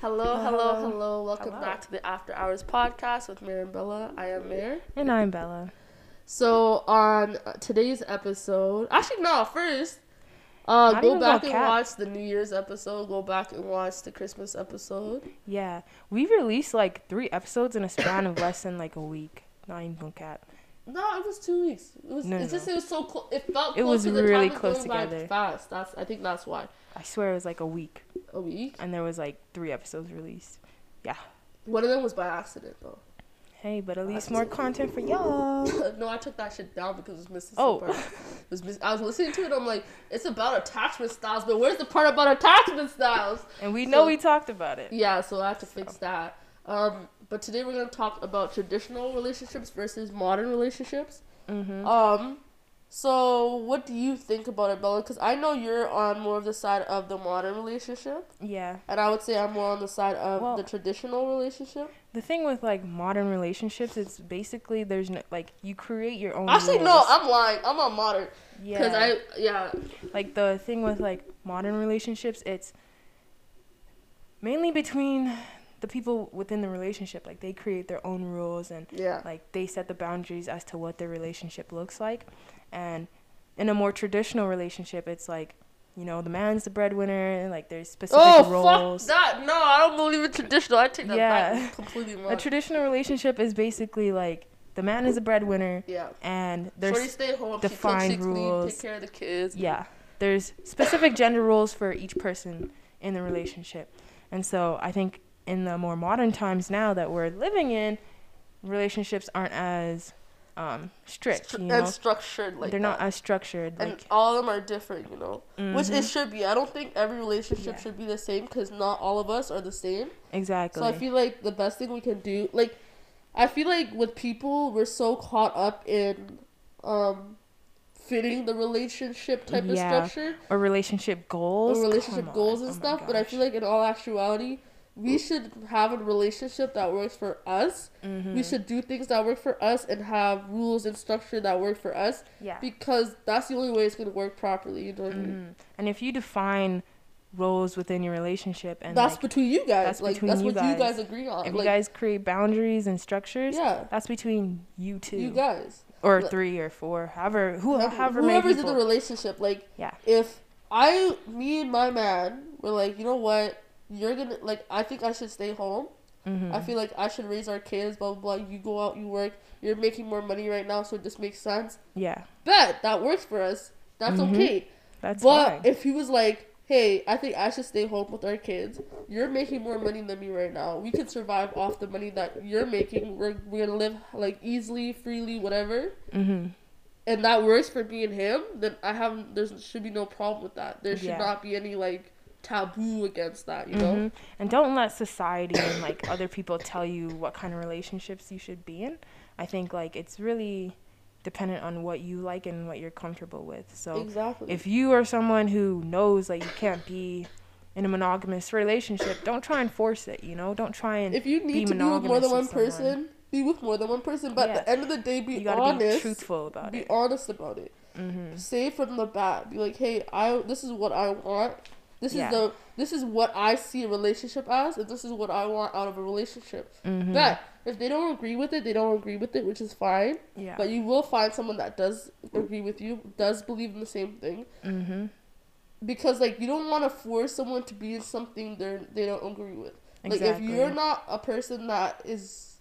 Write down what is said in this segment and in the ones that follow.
Hello, hello, Hello. hello. Welcome Hello. back to the After Hours podcast with Mary and Bella. I am Mir. And I'm Bella. So, on uh, today's episode, actually, no, first, uh, Not go back and cap. watch the New Year's episode. Go back and watch the Christmas episode. Yeah, we released like three episodes in a span of less than like a week. Not even cat. No, it was two weeks. It was. No, it's no. just it was so close. It felt. It close was really close together. Fast. That's. I think that's why. I swear it was like a week, A week. and there was like three episodes released. Yeah. One of them was by accident though. Hey, but at least more content for y'all. no, I took that shit down because it was missing Oh. It was miss- I was listening to it. I'm like, it's about attachment styles, but where's the part about attachment styles? And we know we talked about it. Yeah, so I have to fix that. Um, but today we're gonna talk about traditional relationships versus modern relationships. Mm-hmm. Um, so what do you think about it, Bella? Because I know you're on more of the side of the modern relationship, Yeah. and I would say I'm more on the side of Well- the traditional relationship. The thing with like modern relationships, it's basically there's no like you create your own. Actually, no. I'm lying. I'm on modern yeah. because I yeah like the thing with like modern relationships it's mainly between the people within the relationship like they create their own rules and yeah like they set the boundaries as to what their relationship looks like and in a more traditional relationship it's like you know the man's the breadwinner and like there's specific Oh roles fuck that! No, I don't believe in traditional. I take that Yeah. back completely. a traditional relationship is basically like the man is a breadwinner yeah. and there's stay home. defined rules. take care of the kids. yeah there's specific gender roles for each person in the relationship and so i think in the more modern times now that we're living in relationships aren't as um, strict Stru- you know and structured like they're not as structured and like all of them are different, you know. Which it Mhm. should be. I don't think every relationship Yeah. should be the same because not all of us are the same. exactly So I feel like the best thing we can do, like, I feel like with people, we're so caught up in, um, fitting the relationship type Yeah. of structure. or relationship goals or relationship Come goals on. and Oh stuff. But I feel like in all actuality, we should have a relationship that works for us. Mhm. We should do things that work for us and have rules and structure that work for us yeah because that's the only way it's gonna work properly. You know what I mean? Mhm. and if you define roles within your relationship and That's like, between you guys. that's like between that's you what you guys. guys agree on. if like, you guys create boundaries and structures yeah, that's between you two you guys. or Like- three or four however who Whoever- however whoever's in the relationship, like Yeah. if I, me and my man were like, you know what, you're gonna like, I think I should stay home. Mhm. I feel like I should raise our kids. Blah blah blah. You go out, you work. You're making more money right now, so it just makes sense. yeah But that works for us. That's Mhm. okay. that's but fine if he was like, hey, I think I should stay home with our kids. You're making more money than me right now. We can survive off the money that you're making. We're we're gonna live like easily, freely, whatever. hmm and that works for me and him, then I have there should be no problem with that. There should Yeah. not be any like taboo against that, you know. Mhm. And don't let society and like other people tell you what kind of relationships you should be in. I think like it's really dependent on what you like and what you're comfortable with. So Exactly. if you are someone who knows like you can't be in a monogamous relationship, don't try and force it, you know? Don't try and if you be need to be with more than one someone. person, be with more than one person. But Yeah. at the end of the day, be you got to honest. be truthful about be it. Be honest about it. Mhm. Say from the bat. Be like, hey, I this is what I want. This Yeah. is the this is what I see a relationship as, and this is what I want out of a relationship. Mhm. But if they don't agree with it, they don't agree with it, which is fine. Yeah. But you will find someone that does agree with you, does believe in the same thing. mhm. because like you don't want to force someone to be in something they they don't agree with. Exactly. Like if you're not a person that is,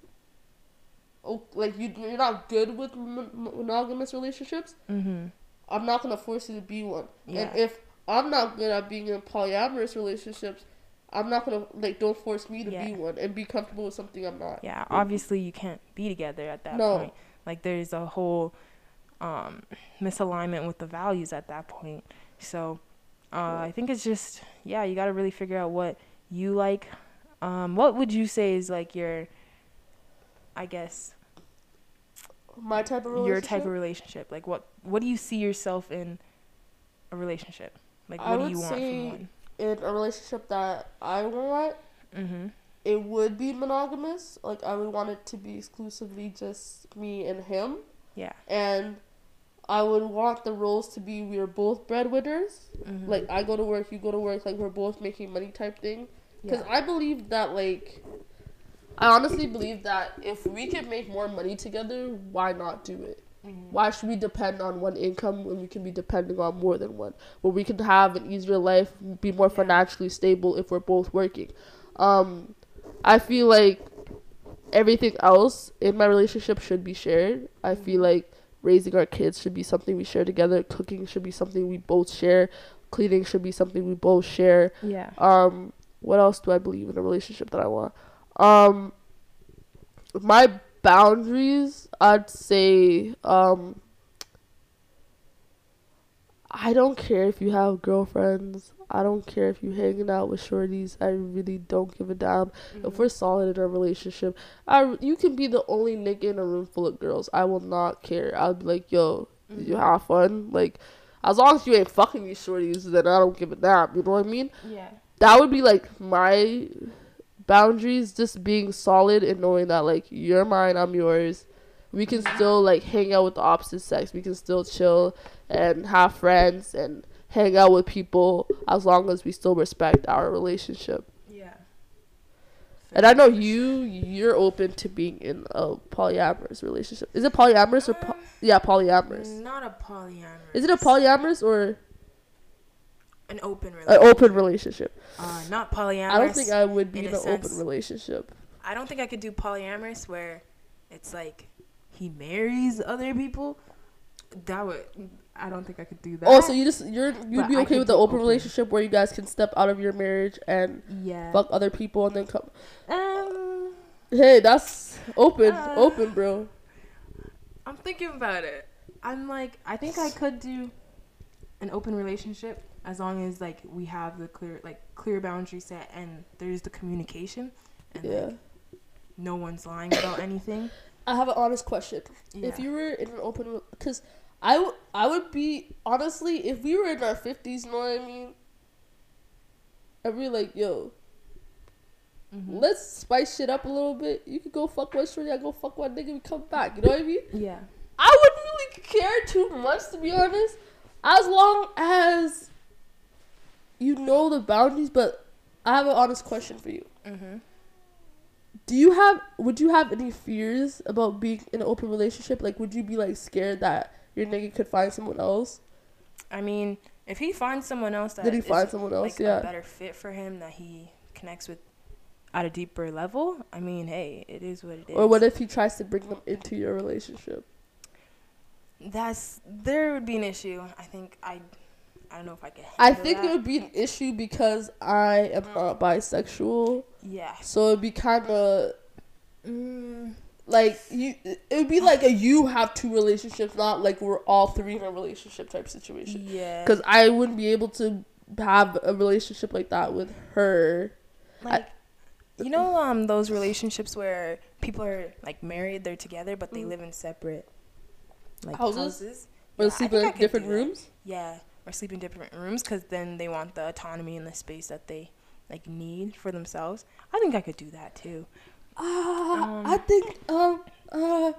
oh, like you you're not good with monogamous relationships, Mhm. I'm not gonna force you to be one. Yeah. And if I'm not good at being in polyamorous relationships, I'm not gonna like don't force me to Yeah. be one and be comfortable with something I'm not. Yeah, obviously you can't be together at that No. point. Like there's a whole um, misalignment with the values at that point. So uh, I think it's just yeah, you got to really figure out what you like. Um, what would you say is like your, I guess My type of relationship. your type of relationship? Like what what do you see yourself in a relationship? Like I what do you want say- from one? in a relationship that I want. Mhm. it would be monogamous. Like I would want it to be exclusively just me and him, Yeah. and I would want the roles to be we are both breadwinners. Mhm. Like I go to work, you go to work. Like we're both making money type thing. Because Yeah. I believe that, like, I honestly believe that if we could make more money together, why not do it? Mm-hmm. Why should we depend on one income when we can be depending on more than one? Where we can have an easier life, be more financially stable if we're both working. Um, I feel like everything else in my relationship should be shared. I feel like raising our kids should be something we share together. Cooking should be something we both share. Cleaning should be something we both share. Yeah. Um, what else do I believe in a relationship that I want? Um, my boundaries, I'd say, um, I don't care if you have girlfriends. I don't care if you're hanging out with shorties. I really don't give a damn. If we're solid in our relationship, I you can be the only nigga in a room full of girls. I will not care. I'll be like, yo, did you have fun? Like, as long as you ain't fucking these shorties, then I don't give a damn. You know what I mean? Yeah. that would be like my boundaries just being solid and knowing that like you're mine i'm yours. We can still like hang out with the opposite sex. We can still chill and have friends and hang out with people as long as we still respect our relationship. Yeah. and i know you you're open to being in a polyamorous relationship. Is it polyamorous or po- uh, yeah polyamorous? Not a polyamorous. is it a polyamorous or An open an relationship. open relationship Uh, not polyamorous. i don't think i would be in in, an open relationship I don't think I could do polyamorous where it's like he marries other people. That would. I don't think I could do that. Oh, so you just you're you'd But be okay with the open, open. relationship where you guys can step out of your marriage and yeah. fuck other people and then come. Um, Hey, that's open, Uh. open, bro. I'm thinking about it. I'm like, I think I could do an open relationship as long as like we have the clear like clear boundary set and there's the communication and Yeah. like no one's lying about anything. I have an honest question. Yeah. If you were in an open, because I, w- I would be honestly if we were in our fifties, you know what I mean. I'd be like, yo, Mhm. let's spice shit up a little bit. You could go fuck one shorty, I go fuck one nigga, we come back. You know what I mean? yeah. I wouldn't really care too much to be honest, as long as you know the boundaries. But I have an honest question for you. Mhm. Do you have? Would you have any fears about being in an open relationship? Like, would you be like scared that your nigga could find someone else? I mean, if he finds someone else that Did he is, find someone else? like yeah. a better fit for him that he connects with at a deeper level, I mean, hey, it is what it is. Or what if he tries to bring them into your relationship? That's there would be an issue. I think I, I don't know if I could. I think that. it would be an issue because I am not bisexual, Yeah. so it'd be kind of Mm, like you. It would be like a you have two relationships, not like we're all three in a relationship type situation. yeah. Because I wouldn't be able to have a relationship like that with her. like, you know, um, those relationships where people are like married, they're together, but they Mhm. live in separate like Houses? houses. Or Yeah, sleep in could different rooms. Yeah, or sleep in different rooms because then they want the autonomy and the space that they like need for themselves. I think I could do that too. Ah, Um, I think um uh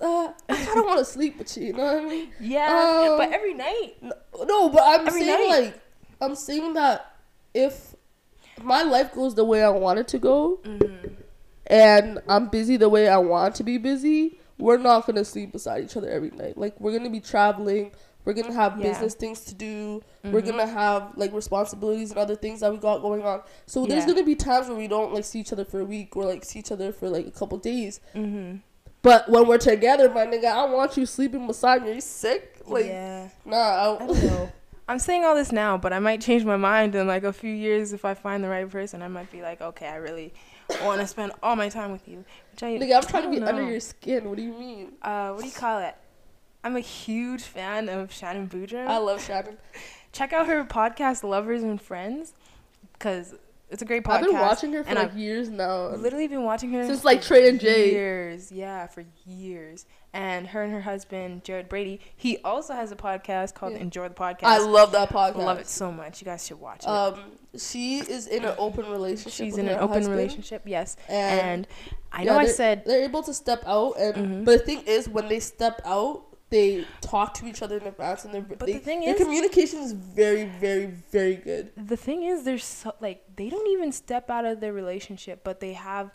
uh I kind of want to sleep with you. You know what I mean? Yeah, Um, but every night. No, but I'm Every saying night. like I'm saying that if my life goes the way I want it to go, Mm-hmm. and I'm busy the way I want to be busy, we're not gonna sleep beside each other every night. Like we're gonna be traveling. We're gonna have Yeah. business things to do. We're Mhm. gonna have like responsibilities and other things that we got going on. So there's Yeah. gonna be times where we don't like see each other for a week or like see each other for like a couple days. Mm-hmm. But when we're together, my nigga, I want you sleeping beside me. Are you sick? Like, yeah. nah. I, I don't know. I'm saying all this now, but I might change my mind in like a few years if I find the right person. I might be like, okay, I really want to spend all my time with you. Which I, nigga, I'm trying to be don't under your skin. What do you mean? Uh, what do you call it? I'm a huge fan of Shannon Boudreaux. I love Shannon. Check out her podcast, Lovers and Friends, because it's a great podcast. I've been watching her for like I've years now. literally been watching her Since, like, Trey and Jay. Years, yeah, for years. And her and her husband Jared Brady, he also has a podcast called Yeah. Enjoy the Podcast. I love that podcast. I love it so much. You guys should watch it. Um, she is in an open relationship. She's in an open husband, relationship, yes. and, And I yeah, know I said they're able to step out, and Mhm. but the thing is, when they step out, they talk to each other in advance and they're But they, the thing their is- communication is very very very good. the thing is there's so like they don't even step out of their relationship but they have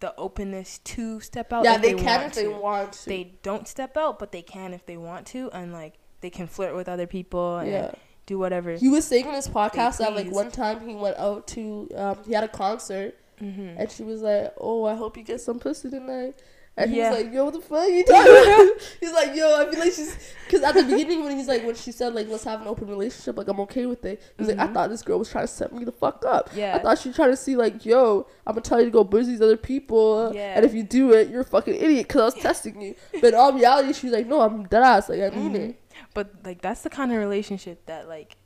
the openness to step out yeah, if they, they, can if they to. want to. they don't step out but they can if they want to and like they can flirt with other people and yeah. do whatever He was saying in his podcast that like one time he went out to um, he had a concert mm-hmm. and she was like, "Oh, I hope you get some pussy tonight." And Yeah. he's like, "Yo, what the fuck you talking about?" he's like, "Yo, I feel like she's," because at the beginning when he's like, when she said like, "Let's have an open relationship," like I'm okay with it. He's like, "I Mhm. thought this girl was trying to set me the fuck up. yeah I thought she was trying to see like, yo, I'm gonna tell you to go booze these other people, Yeah. and if you do it, you're a fucking idiot because I was testing you." But in all reality, she's like, "No, I'm dead ass. Like I mean Mhm. it." but like that's the kind of relationship that like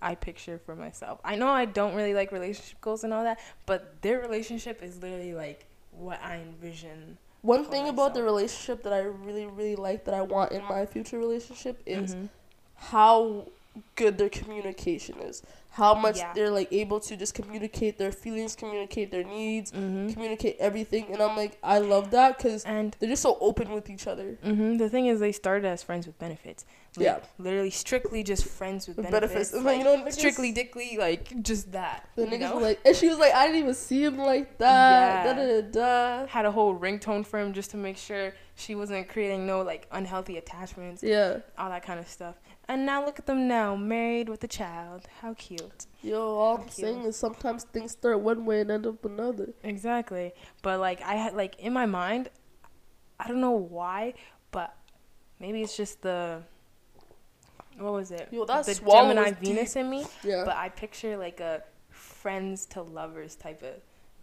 I picture for myself. I know I don't really like relationship goals and all that, but their relationship is literally like what I envision. One thing about the relationship that I really, really like that I want in my future relationship is Mhm. how good their communication is. How much Yeah. they're like able to just communicate their feelings, communicate their needs, Mhm. communicate everything. And I'm like, I love that because And they're just so open with each other. hmm the thing is, they started as friends with benefits. Like, Yeah. literally strictly just friends with With benefits. benefits. Like, like, you know, niggas- strictly dickly, like just that. The niggas know? were like, and she was like, I didn't even see him like that. Yeah. Da, da, da. had a whole ringtone for him just to make sure she wasn't creating no like unhealthy attachments, Yeah. all that kind of stuff. And now look at them now, married with a child. How cute. Yo, all I'm Thank you. saying is sometimes things start one way and end up another. Exactly. But like I had like in my mind, I don't know why, but maybe it's just the what was it? Yo, that the Gemini Venus in me. Yeah. But I picture like a friends to lovers type of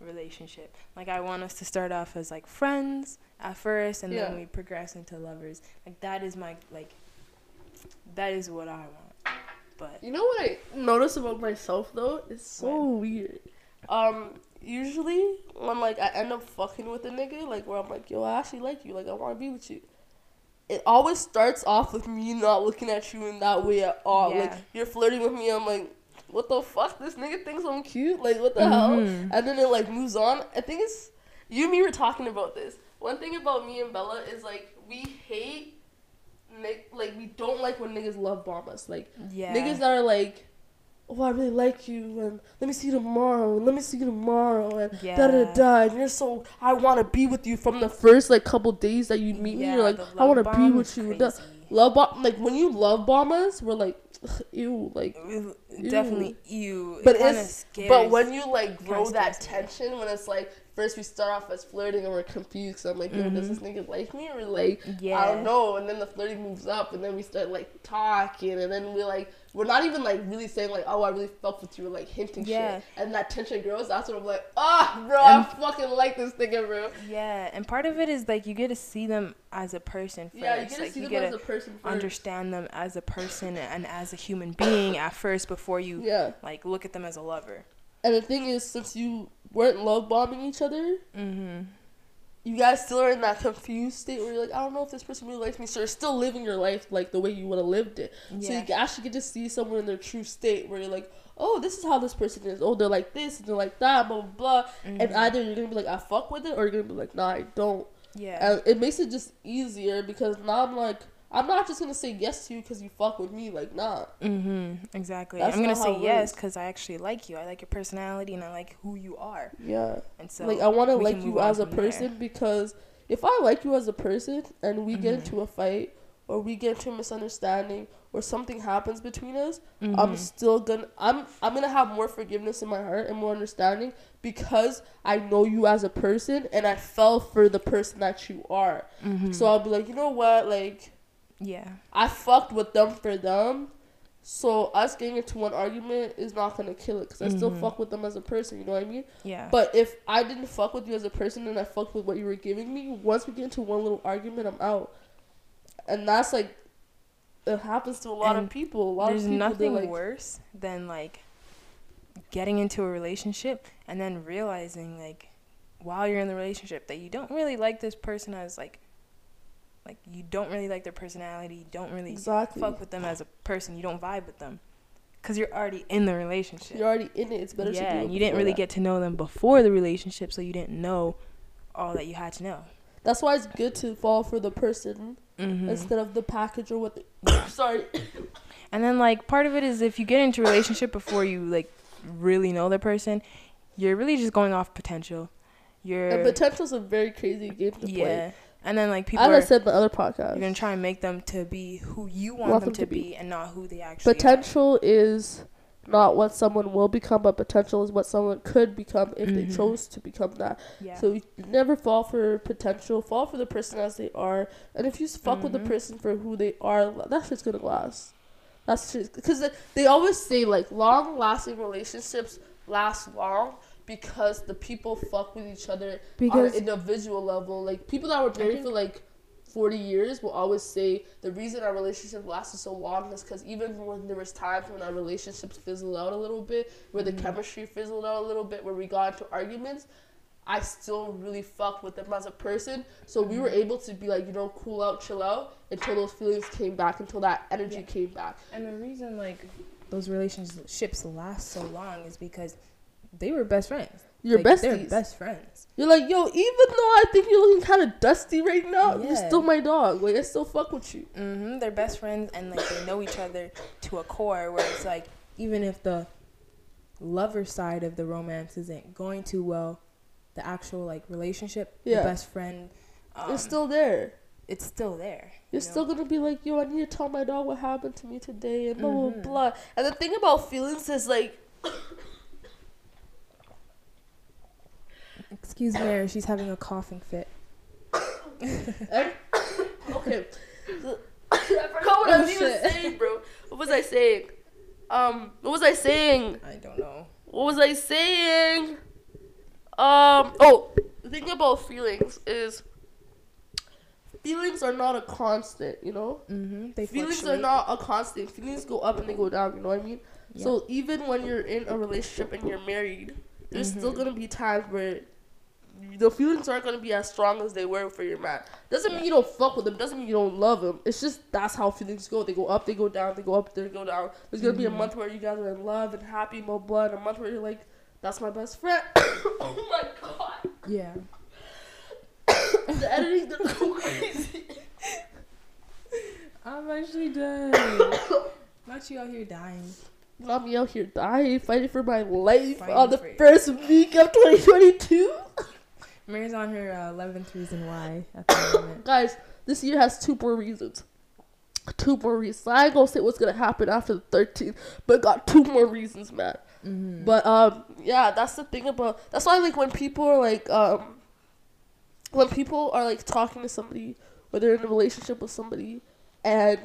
relationship. Like I want us to start off as like friends at first and Yeah. then we progress into lovers. Like that is my like that is what I want. But You know what I notice about myself though? It's so weird. Um, usually when like I end up fucking with a nigga, like where I'm like, yo, I actually like you, like I want to be with you. It always starts off with me not looking at you in that way at all. Like you're flirting with me, I'm like, what the fuck? This nigga thinks I'm cute. Like what the hell? Mhm. And then it like moves on. I think it's you and me were talking about this. One thing about me and Bella is like we hate. Like we don't like when niggas love bomb us. Like yeah. Niggas that are like, oh, I really like you, and let me see you tomorrow, and let me see you tomorrow, and yeah. da da da. And you're so, I want to be with you from the first like couple days that you meet me. You're like, I want to be with you. Love bomb, like when you love bomb us, we're like, ew, like. Definitely you. But it kinda it's- But when you like grow that tension, when it's like first we start off as flirting and we're confused. So I'm like, yo, does this nigga like me or like yeah. I don't know. And then the flirting moves up, and then we start like talking, and then we like we're not even like really saying like, oh, I really felt with you, we're like hinting Yeah. shit, and that tension grows. That's when I'm like, ah, bro, I fucking like this nigga, bro. Yeah, and part of it is like you get to see them as a person first. Yeah, you get to like see them get as a person first. understand them as a person and as a human being at first before you Yeah, like look at them as a lover. and the thing is, since you weren't love bombing each other, Mhm. you guys still are in that confused state where you're like, I don't know if this person really likes me. So you're still living your life like the way you would have lived it. So you actually get to see someone in their true state where you're like, oh, this is how this person is. Oh, they're like this and they're like that, blah, blah, blah. And Mhm. either you're going to be like, I fuck with it, or you're going to be like, nah, I don't. yeah. And it makes it just easier because now I'm like, I'm not just going to say yes to you because you fuck with me. Like, nah. Mhm. Exactly. That's I'm gonna say yes because I actually like you. I like your personality and I like who you are. Yeah. And so like, I want to like you as a from there. person because if I like you as a person and we get Mhm. into a fight or we get into a misunderstanding or something happens between us, I'm Mhm. still gonna I'm I'm gonna have more forgiveness in my heart and more understanding because I know you as a person and I fell for the person that you are. Mhm. So I'll be like, you know what, like yeah. I fucked with them for them. So us getting into one argument is not gonna kill it because I still Mhm. fuck with them as a person. You know what I mean? Yeah. But if I didn't fuck with you as a person and I fucked with what you were giving me, once we get into one little argument, I'm out. And that's like, it happens to a lot And of people. A lot There's of people, nothing like, worse than like getting into a relationship and then realizing like while you're in the relationship that you don't really like this person as like like you don't really like their personality, you don't really Exactly. fuck with them as a person, you don't vibe with them cuz you're already in the relationship. You're already in it. It's better yeah, do it and you didn't really that. get to know them before the relationship, so you didn't know all that you had to know. That's why it's good to fall for the person Mm-hmm. instead of the package or what. The, sorry. And then like part of it is if you get into a relationship before you like really know the person, you're really just going off potential. You're And potential's a very crazy game to play. And then like people As are I said the other podcast, you're gonna try and make them to be who you want, Want them, to to be, be. and not who they actually potential is not what someone will become, but potential is what someone could become if they Mhm. chose to become that. Yeah. So you never fall for potential. Fall for the person as they are, and if you fuck with the Mhm. person for who they are, that shit's gonna last. That's just because they, they always say like long lasting relationships last long because the people fuck with each other Because- on an individual level. Like people that were married for like. 40 years will always say the reason our relationship lasted so long is because even when there was times when our relationships fizzled out a little bit where the Mhm. chemistry fizzled out a little bit where we got into arguments I still really fucked with them as a person. So we were Mhm. able to be like, you know, cool out, chill out until those feelings came back, until that energy Yeah. came back. And the reason like those relationships last so long is because they were best friends. Your like, They're best friends. You're like, yo, even though I think you're looking kind of dusty right now, you're still my dog. Like, I still fuck with you. Mm-hmm. They're best friends, and like they know each other to a core. Where it's like even if the lover side of the romance isn't going too well, the actual like relationship, Yeah. the best friend, um, it's still there. it's still there. You're you know? still gonna be like, yo, I need to tell my dog what happened to me today, and blah blah Mhm. blah. And the thing about feelings is like, Excuse Mary, she's having a coughing fit. okay, I forgot what I Oh, was even saying, bro. What was I saying? Um, what was I saying? I don't know. What was I saying? Um. Oh, the thing about feelings is feelings are not a constant. You know, Mm-hmm. They feelings fluctuate. are not a constant. Feelings go up and they go down. You know what I mean? Yeah. So even when you're in a relationship and you're married, there's still Mhm. gonna be times where the feelings aren't gonna be as strong as they were for your man. Doesn't mean you don't fuck with them. Doesn't mean you don't love him. It's just that's how feelings go. They go up, they go down, they go up, they go down. There's gonna be a Mhm. month where you guys are in love and happy, blah blah, and a month where you're like, that's my best friend. oh my god, yeah. the editing's gonna go crazy. I'm actually dead. Not you out here dying. Not me out here dying, fighting for my life Fighting on the first week of 2022. Mary's on her uh, 11th reason why at the moment. Guys, this year has two more reasons. Two more reasons. I ain't gonna say what's gonna happen after the 13th, but got two more reasons, man. Mm-hmm. But um, yeah, that's the thing about. That's why like when people are like um, when people are like talking to somebody, or they're in a relationship with somebody, and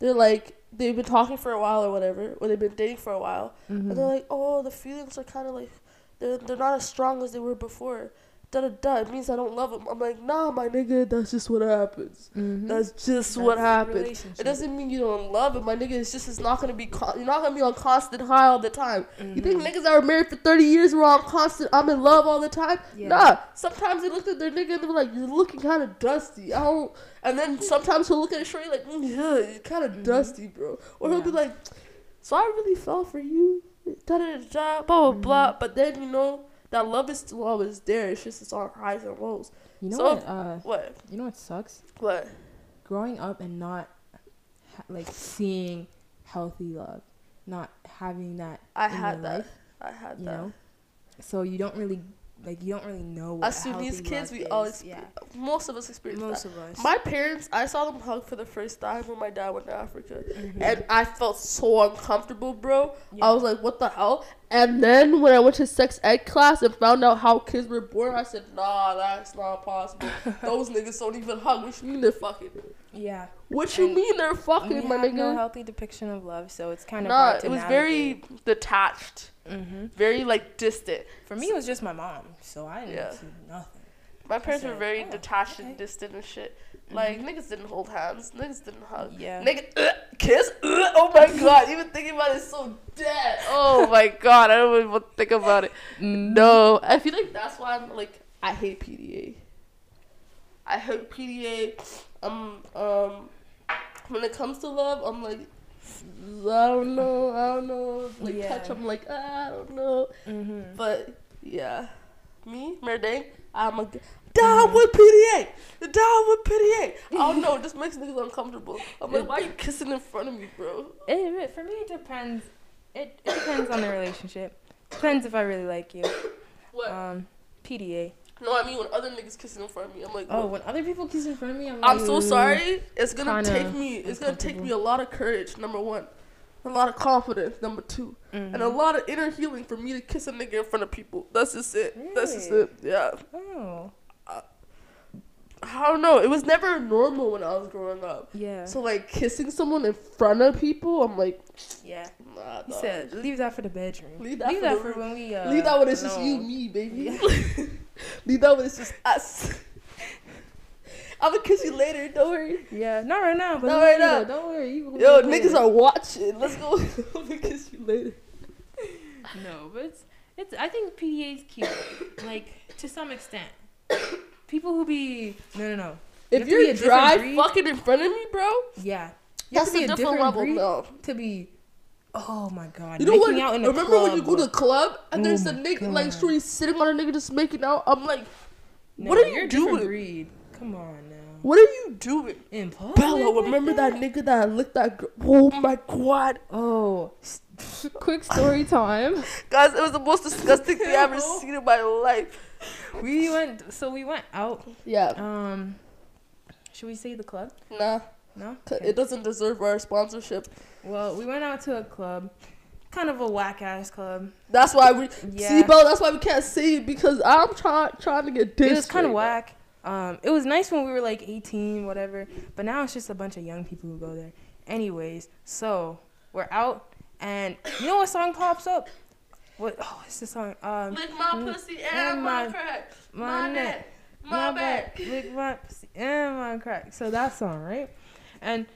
they're like they've been talking for a while or whatever, or they've been dating for a while, Mm-hmm. and they're like, oh, the feelings are kind of like they're they're not as strong as they were before. Da da da. It means I don't love him. I'm like, nah, my nigga, that's just what happens. mm-hmm. That's just what happens. It doesn't mean you don't love him, my nigga. It's just it's not gonna be. Con- you're not gonna be on constant high all the time. You think Mm-hmm. niggas that were married for 30 years were on constant, I'm in love all the time? Yeah. Nah. Sometimes they looked at their nigga and they were like, you're looking kind of dusty. I don't. And then sometimes he'll look at his shorty like, mm, yeah, you're kind of Mhm. dusty, bro. Or he'll be like, so I really fell for you. Da da da. Blah blah blah. Mhm. But then you know that love is still always there. It's just it's on highs and lows. You know So- what? Uh, What? you know what sucks? What? Growing up and not ha- like seeing healthy love, not having that. I had that. life, I had you that. know. So you don't really like you don't really know what As these kids, we is. all exp- yeah. Most of us experience that. Most of us. My parents, I saw them hug for the first time when my dad went to Africa. Mhm. And I felt so uncomfortable, bro. Yeah. I was like, what the hell? And then when I went to sex ed class and found out how kids were born, I said, nah, that's not possible. Those niggas don't even hug. What you mean they're fucking? yeah. What you And mean they're fucking, we my have no nigga? healthy depiction of love, so it's kind of nah, it was very detached. Hmm Very, like, distant. For me, it was just my mom, so I didn't Yeah. see nothing. My parents were very oh, detached okay. and distant and shit. Like, Mhm. niggas didn't hold hands. Niggas didn't hug. Yeah. Nigga, uh, kiss? Uh, oh my god, even thinking about it is so dead. Oh my god, I don't even want to think about it. No, I feel like that's why I'm like, I hate PDA. I hate PDA. Um, um, when it comes to love, I'm like, I don't know, I don't know. Like, Yeah. touch, I'm like, I don't know. hmm But yeah, me, Merdane, I'm a down with PDA. Down with PDA. I don't know. It just makes niggas uncomfortable. I'm like, why are you kissing in front of me, bro? It- for me, it depends. It, it depends on the relationship. Depends if I really like you. What? Um, PDA. No, I mean when other niggas kissing in front of me, I'm like, Oh, what? when other people kiss in front of me, I'm, like, I'm like, so sorry. It's gonna take me. It's gonna take me a lot of courage. Number one, a lot of confidence. Number two, and a Mhm. lot of inner healing for me to kiss a nigga in front of people. That's just it. That's just it. Yeah. Oh, I don't know. It was never normal when I was growing up. yeah. So like kissing someone in front of people, I'm like, yeah. nah, He nah. said, leave that for the bedroom. Leave that for the room. when we. Uh, Leave that when it's just you, me, baby. Leave that when it's just us. I'm gonna kiss you later. Don't worry. Yeah, not right now, but Not right now. Don't worry. You Yo, niggas are watching. Let's go. I'm gonna kiss you later. No, but it's it's. I think PDA is cute, like to some extent. People who be no no no. If have to be a you're different dry breed. fucking in front of me, bro, Yeah, you have that's to be a different, level. breed No. to be. Oh my god! You know making what? out in a Remember when you go to the club and Oh there's a my nigga like God. shorty sitting on a nigga just making out? I'm like, No, what are you're you a different doing? Breed. Come on now. What are you doing? In public Bella, like remember that nigga that licked that girl? Oh my god. Oh, quick story time. Guys, it was the most disgusting thing I've ever seen in my life. We went. So we went out. Yeah. Um, should we say the club? Nah. No. 'cause Okay. It doesn't deserve our sponsorship. Well, we went out to a club, kind of a whack ass club. That's why we Yeah. see, Bella. That's why we can't see it because I'm trying trying to get this. it was kind of whack. Um, it was nice when we were like 18, whatever. But now it's just a bunch of young people who go there. Anyways, so we're out, and you know what song pops up? What? Oh, it's the song. Um, Lick my pussy and and my my- crack, my my neck, neck, my back. lick my pussy and my crack. So that song, right? And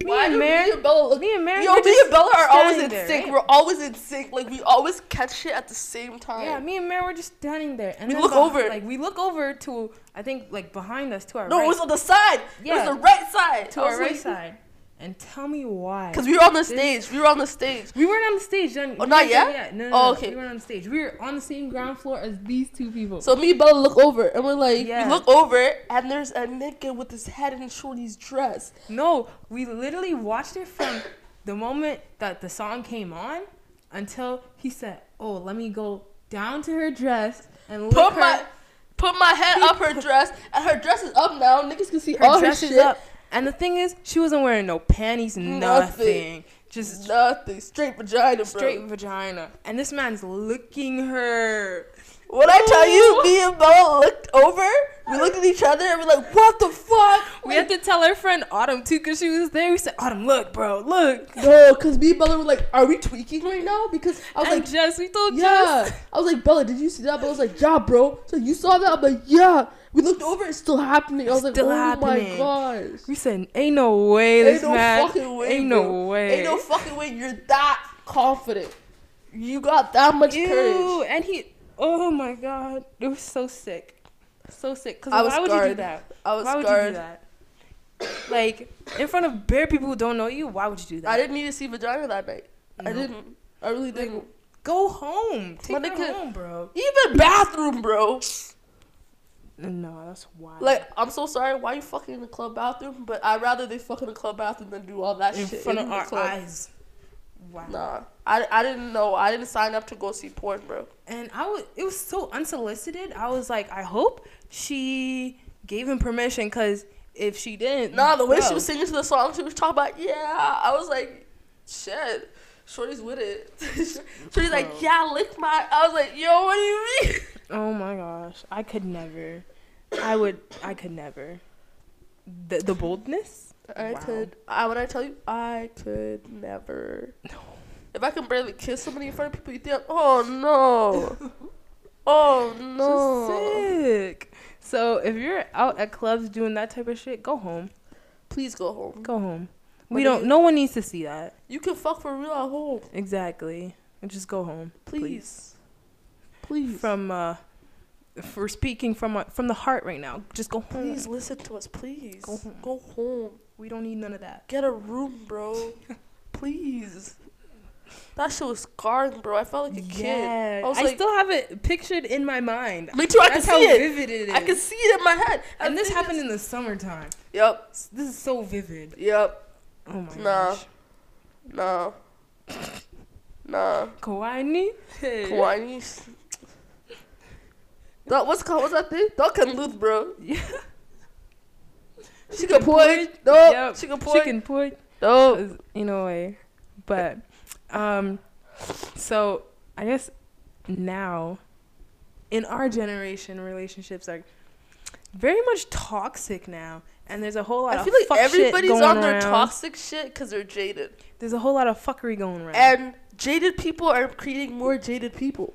me Why and Mary, me and Bella look? me and Mary, Yo, me and Bella are always in there, sync. right? We're always in sync. Like we always catch shit at the same time. Yeah, me and Mary were just standing there, and We then look beh- over. Like we look over to, I think, like behind us to our no, right, it was on the side. It Yeah. was the right side. to I our right like- side. And tell me why. Cause we were on the stage. We were on the stage. We weren't on the stage then. Oh, not yet yet? No, no, Oh, no, okay. We weren't on the stage. We were on the same ground floor as these two people. So me and Bella look over and we're like, Yeah. we look over and there's a nigga with his head in Shorty's dress. no, we literally watched it from the moment that the song came on until he said, "Oh, let me go down to her dress and look Put her." my put my head up her dress and her dress is up now. Niggas can see her all her dress shit. is up. And the thing is, she wasn't wearing no panties, nothing. Nothing. Just Nothing. Straight vagina, bro. straight vagina. And this man's licking her. When I tell you, me and Bella looked over, we looked at each other and we're like, what the fuck? We had to tell our friend Autumn too, cause she was there. We said, Autumn, look, bro, look. No, because me and Bella were like, are we tweaking right now? Because I was and like, Jess, we told yeah. Jess. I was like, Bella, did you see that? Bella was like, yeah, bro. So you saw that? I'm like, yeah. We looked over, it's still happening. I was like, Still oh happening. my gosh. We said, ain't no way this Ain't no man. fucking way, ain't bro. no way. Ain't no fucking way you're that confident. You got that much Ew, courage. and he, oh my god, it was so sick, so sick. Cause I was why would you do that? I was why would you do that? Like in front of bare people who don't know you, why would you do that? I didn't need to see vagina that night. I didn't. I really didn't. Go home. Take her home, bro. Even bathroom, bro. No, that's wild. Like, I'm so sorry. Why you fucking in the club bathroom? But I'd rather they fuck in the club bathroom than do all that shit in shit front in of the our club. eyes. Wow. Nah, I, I didn't know. I didn't sign up to go see porn, bro. And I was, it was so unsolicited. I was like, I hope she gave him permission, cause if she didn't, Nah, the way she was singing to the song, she was talking about, yeah. I was like, shit. Shorty's with it. Shorty's like, Bro. yeah, lick my. I was like, yo, what do you mean? Oh my gosh, I could never. I would. I could never. The the boldness. I Wow. could. I when I tell you, I could never. No. If I can barely kiss somebody in front of people, you think, oh no, oh no. So sick. So if you're out at clubs doing that type of shit, go home. Please go home. Go home. We don't. No one needs to see that. You can fuck for real at home. Exactly. And just go home. Please. Please. From uh, we're speaking from uh, from the heart right now. Just go home. Please listen to us, please. Go home. Go home. We don't need none of that. Get a room, bro. please. that shit was scarring, bro. I felt like a kid. Yeah, I was I like- still have it pictured in my mind. Me too. I can That's see how it. vivid it is. I can see it in my head. and this happened in the summertime. Yep. This is so vivid. Yep. Oh my Nah. gosh. Nah. No. Nah. Kawaii. Kawaii. That what's called? What's that thing? Dog can lose, bro. Yeah. She can point. No. Yep. She can point. Chicken point. No. in a way. But um so I guess now in our generation relationships are very much toxic now and there's a whole lot I of feel like fuck everybody's on their around. toxic shit because they're jaded, There's a whole lot of fuckery going around. and jaded people are creating more jaded people.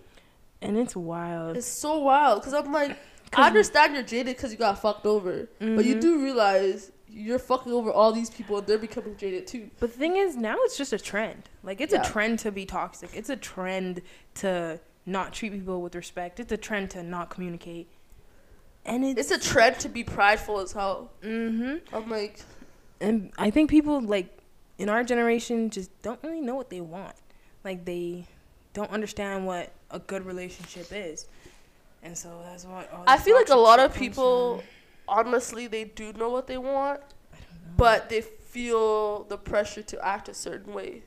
And it's wild. It's so wild because I'm like, I understand you're jaded because you got fucked over, but you Mhm. do realize you're fucking over all these people and they're becoming jaded too. But the thing is, now it's just a trend. Like it's Yeah. a trend to be toxic. It's a trend to not treat people with respect. It's a trend to not communicate. And it's, It's a trend to be prideful as hell. mm-hmm. I'm like, And I think people like in our generation just don't really know what they want. Like they don't understand what a good relationship is. And so that's what all I feel like a lot of people, from. honestly, they do know what they want, I don't know. but they feel the pressure to act a certain way.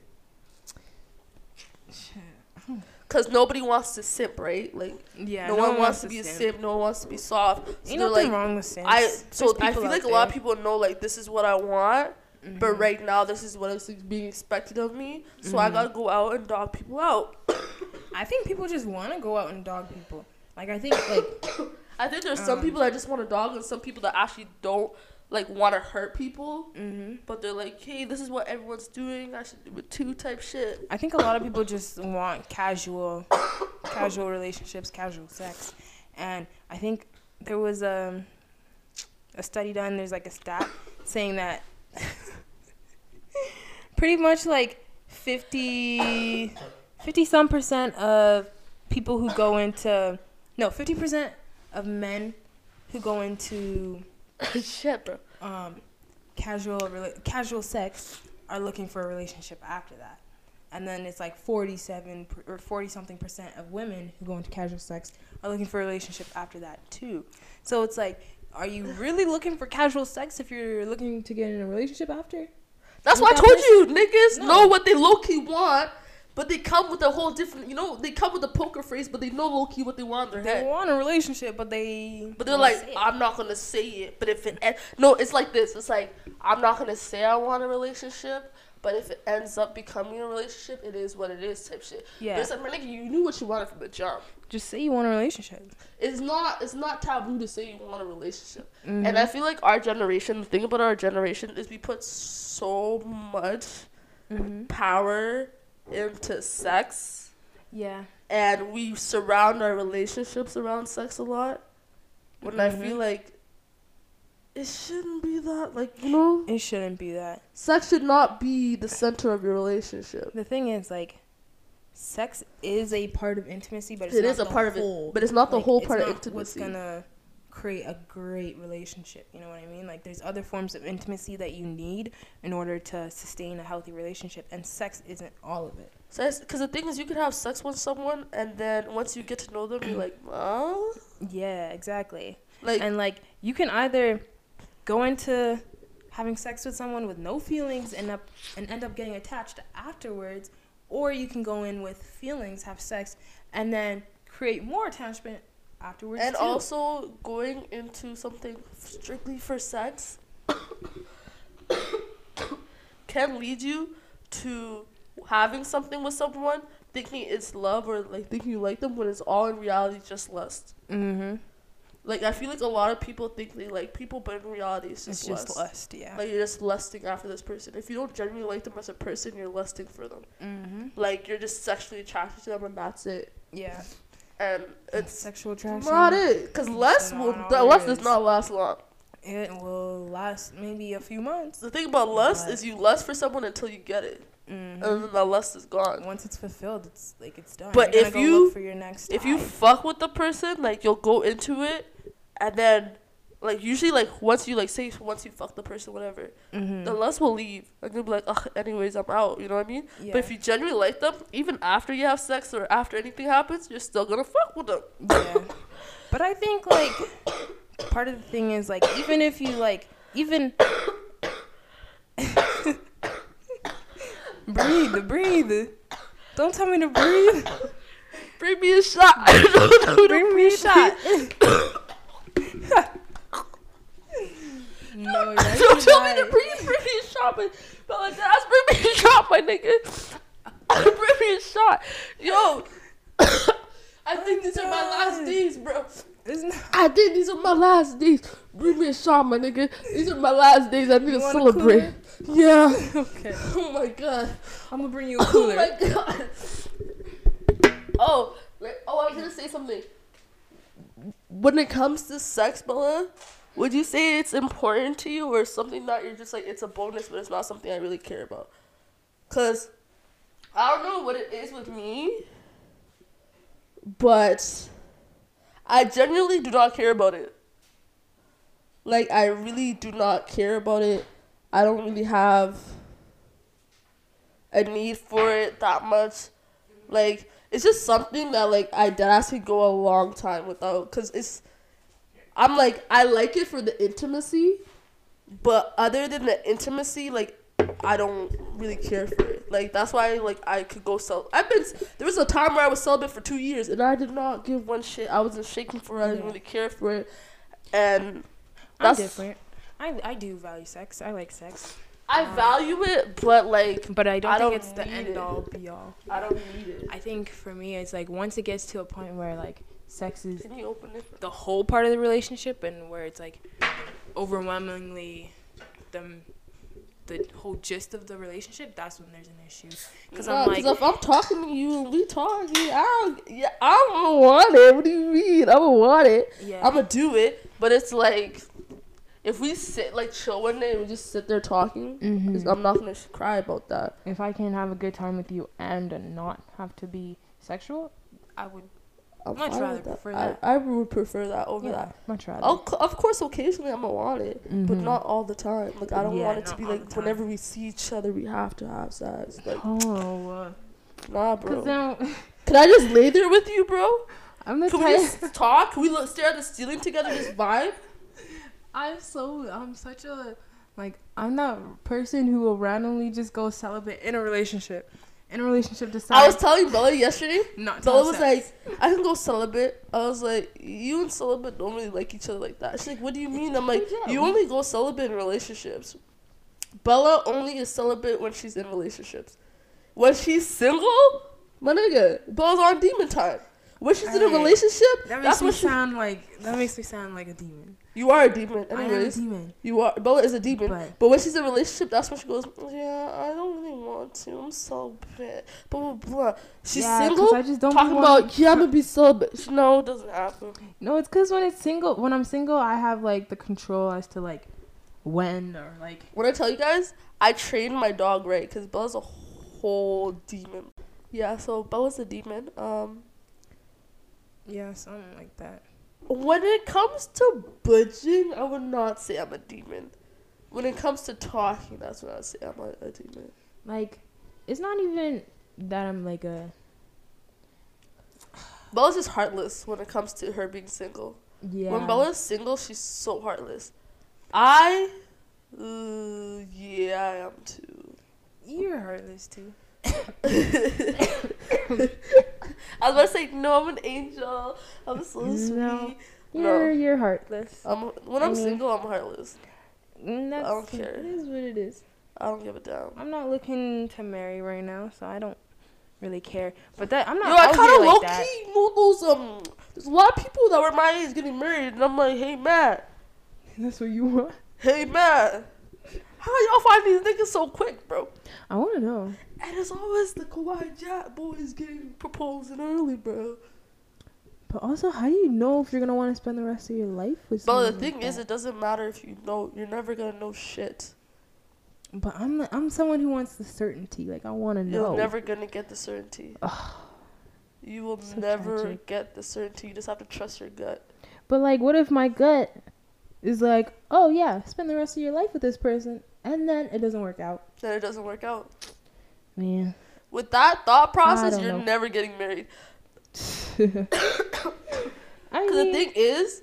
Cause nobody wants to simp, right? Like yeah, no, one, wants to be a simp. No one wants to be soft. So Ain't nothing like, wrong with simps. I so There's I feel like a lot of people know like this is what I want, but Mhm. right now this is what is being expected of me. So I Mhm. gotta go out and dog people out. I think people just want to go out and dog people. Like I think like I think there's some Um, people that just want to dog and some people that actually don't like want to hurt people, hmm but they're like, hey, this is what everyone's doing. I should do it too, type shit. I think a lot of people just want casual, casual relationships, casual sex, and I think there was a a study done. There's like a stat saying that pretty much like 50, 50 some percent of people who go into no 50 percent of men who go into shit, bro. um, casual rela- casual sex are looking for a relationship after that, and then it's like forty seven or forty something percent of women who go into casual sex are looking for a relationship after that too. So it's like, are you really looking for casual sex if you're looking to get in a relationship after? That's why I told you, niggas No. know what they low key want, but they come with a whole different. You know, they come with a poker face, but they know low key what they want in their They head. want a relationship, but they But they're like. I'm not gonna say it. But if it no, it's like this. It's like I'm not gonna say I want a relationship. But if it ends up becoming a relationship, it is what it is, type shit. yeah, But it's like, my nigga, you knew what you wanted from the jump. just say you want a relationship. It's not. It's not taboo to say you want a relationship. And Mhm. I feel like our generation. The thing about our generation is we put so much Mhm. power into sex, yeah, and we surround our relationships around sex a lot. When I Mhm. feel like it shouldn't be that. Like you know. it shouldn't be that. Sex should not be the center of your relationship. The thing is, like, sex is a part of intimacy, but it's It not is a the part of whole, it, but it's not the like, whole part of intimacy. What's gonna create a great relationship? You know what I mean? Like, there's other forms of intimacy that you need in order to sustain a healthy relationship, and sex isn't all of it. Because the thing is, you can have sex with someone, and then once you get to know them, you're like, oh, Yeah, exactly. like and like, you can either go into having sex with someone with no feelings and up and end up getting attached afterwards, or you can go in with feelings, have sex, and then create more attachment afterwards. and too. also going into something strictly for sex can lead you to having something with someone thinking it's love or like thinking you like them when it's all in reality just lust Mm-hmm. Like i feel like a lot of people think they like people but in reality it's just, It's just lust. lust, yeah. like you're just lusting after this person if you don't genuinely like them as a person you're lusting for them mm-hmm. like you're just sexually attracted to them and that's it Yeah. and It's sexual attraction. not it because lust will lust does not last long It will last maybe a few months. The thing about lust But- is you lust for someone until you get it, Mm-hmm. and then the lust is gone. Once it's fulfilled, it's like it's done. But You're if you- look for your next, If you fuck with the person, like you'll go into it, and then like usually like once you like say once you fuck the person whatever Mm-hmm. the lust will leave and you'll be like ugh anyways i'm out you know what i mean yeah. but if you genuinely like them even after you have sex or after anything happens you're still gonna fuck with them Yeah. But I think like part of the thing is like even if you like even breathe, breathe. Don't tell me to breathe. bring me a shot I don't know to Bring me a shot. No, you're don't tell me to bring me a shot but, but like that's bring me a shot my nigga bring me a shot yo I think these are my last days, bro. I think these are my last days. Bring me a shot, my nigga. These are my last days. I need You to celebrate. Yeah. okay. Oh my god. I'm gonna bring you a Oh my god. Oh, like, oh, I was gonna say something. When it comes to sex, Bella, would you say it's important to you, or something that you're just like it's a bonus, but it's not something I really care about? Cause I don't know what it is with me, but I genuinely do not care about it. Like I really do not care about it. I don't really have a need for it that much. Like it's just something that like I dead actually go a long time without because it's. I'm like I like it for the intimacy, but other than the intimacy, like I don't really care for it. Like that's why like I could go sell. I've been there was a time where I was celibate for two years and I did not give one shit. I wasn't shaking for it. I didn't really care for it, and I'm different. I I do value sex. I like sex, I um, value it, but like but I don't I think don't it's the end it. all be all. I don't need it. I think for me, it's like once it gets to a point where like sex is Can you open it? the whole part of the relationship, and where it's like overwhelmingly the the whole gist of the relationship, that's when there's an issue. Because Nah, I'm like, if I'm talking to you and we talking, I don't, yeah, I don't want it. What do you mean? I don't want it. yeah, I'm gonna do it, but it's like, if we sit like chill one day and we just sit there talking, Mhm. I'm not gonna cry about that. if I can have a good time with you and not have to be sexual, I would I'm Much rather that. prefer that. I would prefer that over yeah, that. much rather. I'll, of course, occasionally I'm gonna want it, but Mhm. not all the time. Like I don't Yeah, want it to be like whenever we see each other, we have to have sex. Like Oh, nah, bro. now Can I just lay there with you, bro? I'm the Can we just talk? Can we look, stare at the ceiling together, just vibe? I'm so I'm such a like I'm that person who will randomly just go celibate in a relationship. In a relationship, decide I was telling Bella yesterday. not Bella was sex. like, I can go celibate. I was like, you and celibate don't really like each other like that. She's like, what do you mean? I'm like, you only go celibate in relationships. Bella only is celibate when she's in relationships. When she's single, my nigga, Bella's on demon time. When she's in a relationship, that makes that's me sound like that makes me sound like a demon. You are a demon, I am a demon, You are. Bella is a demon. but But when she's in a relationship, that's when she goes, Yeah, I don't really want to. I'm celibate. Blah, blah, blah. She's yeah, single, I just don't talking about, Yeah, I'm to be celibate. No, it doesn't happen. No, it's because when it's single, when I'm single, I have like the control as to like when or like. When I tell you guys, I trained my dog right because Bella's a whole demon. Yeah, so Bella's a demon. Um, Yeah, something like that. when it comes to budging, I would not say I'm a demon. When it comes to talking, that's when I would say I'm a, a demon. Like, it's not even that I'm like a. Bella's just heartless when it comes to her being single. Yeah. When Bella's single, she's so heartless. I, uh, yeah, I am too. You're heartless too. I was about to say, no, I'm an angel. I'm so No. sweet. No. You're you're heartless. I'm, when I I'm mean- single, I'm heartless. Mm, That's, don't care. It is what it is. I don't give a damn. I'm not looking to marry right now, so I don't really care. But that I'm not. Yo, I kind of like low that. key know those um. There's a lot of people that were my age getting married, and I'm like, hey Matt, That's what you want. hey Matt, how y'all find these niggas so quick, bro? I want to know. And it's always the Kawhi Jack boys getting proposing early, bro. But also, how do you know if you're gonna want to spend the rest of your life with? But the thing like is, that? it doesn't matter if you know. You're never gonna know shit. But I'm the- I'm someone who wants the certainty. Like I want to know. You're never gonna get the certainty. You will So never tragic. get the certainty. You just have to trust your gut. But like, what if my gut is like, oh yeah, spend the rest of your life with this person, and then it doesn't work out. Then it doesn't work out. Man, With that thought process, you're know. never getting married. I Because mean, the thing is,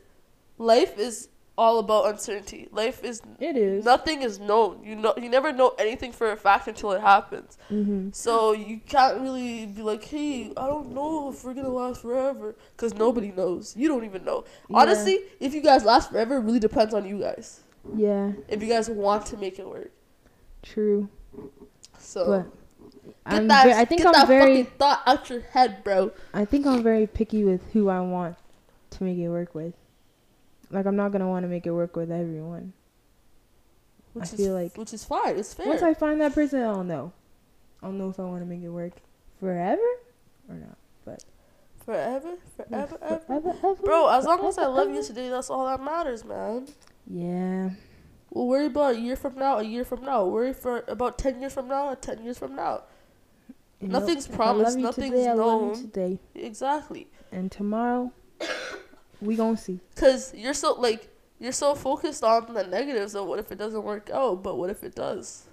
life is all about uncertainty. Life is it is. nothing is known. You know, you never know anything for a fact until it happens. Mm-hmm. So you can't really be like, hey, I don't know if we're gonna last forever, because nobody knows. You don't even know. Yeah. Honestly, if you guys last forever, it really depends on you guys. Yeah, If you guys want to make it work. true. So But get I'm that. I think get I'm that very. fucking thought out your head, bro. I think I'm very picky with who I want to make it work with. Like I'm not gonna want to make it work with everyone. Which I is, feel like- which is fine. It's fair. Once I find that person, I don't know. I don't know if I want to make it work forever or not. But forever, forever, ever. Forever, ever, Bro, as long as I forever, love you today, that's all that matters, man. Yeah. We'll worry about a year from now, a year from now. Worry for about ten years from now, ten years from now. Nothing's I promised, nothing's today, I love you known. today. Exactly. And tomorrow, we gonna see. Cause you're so like you're so focused on the negatives of what if it doesn't work out, but what if it does?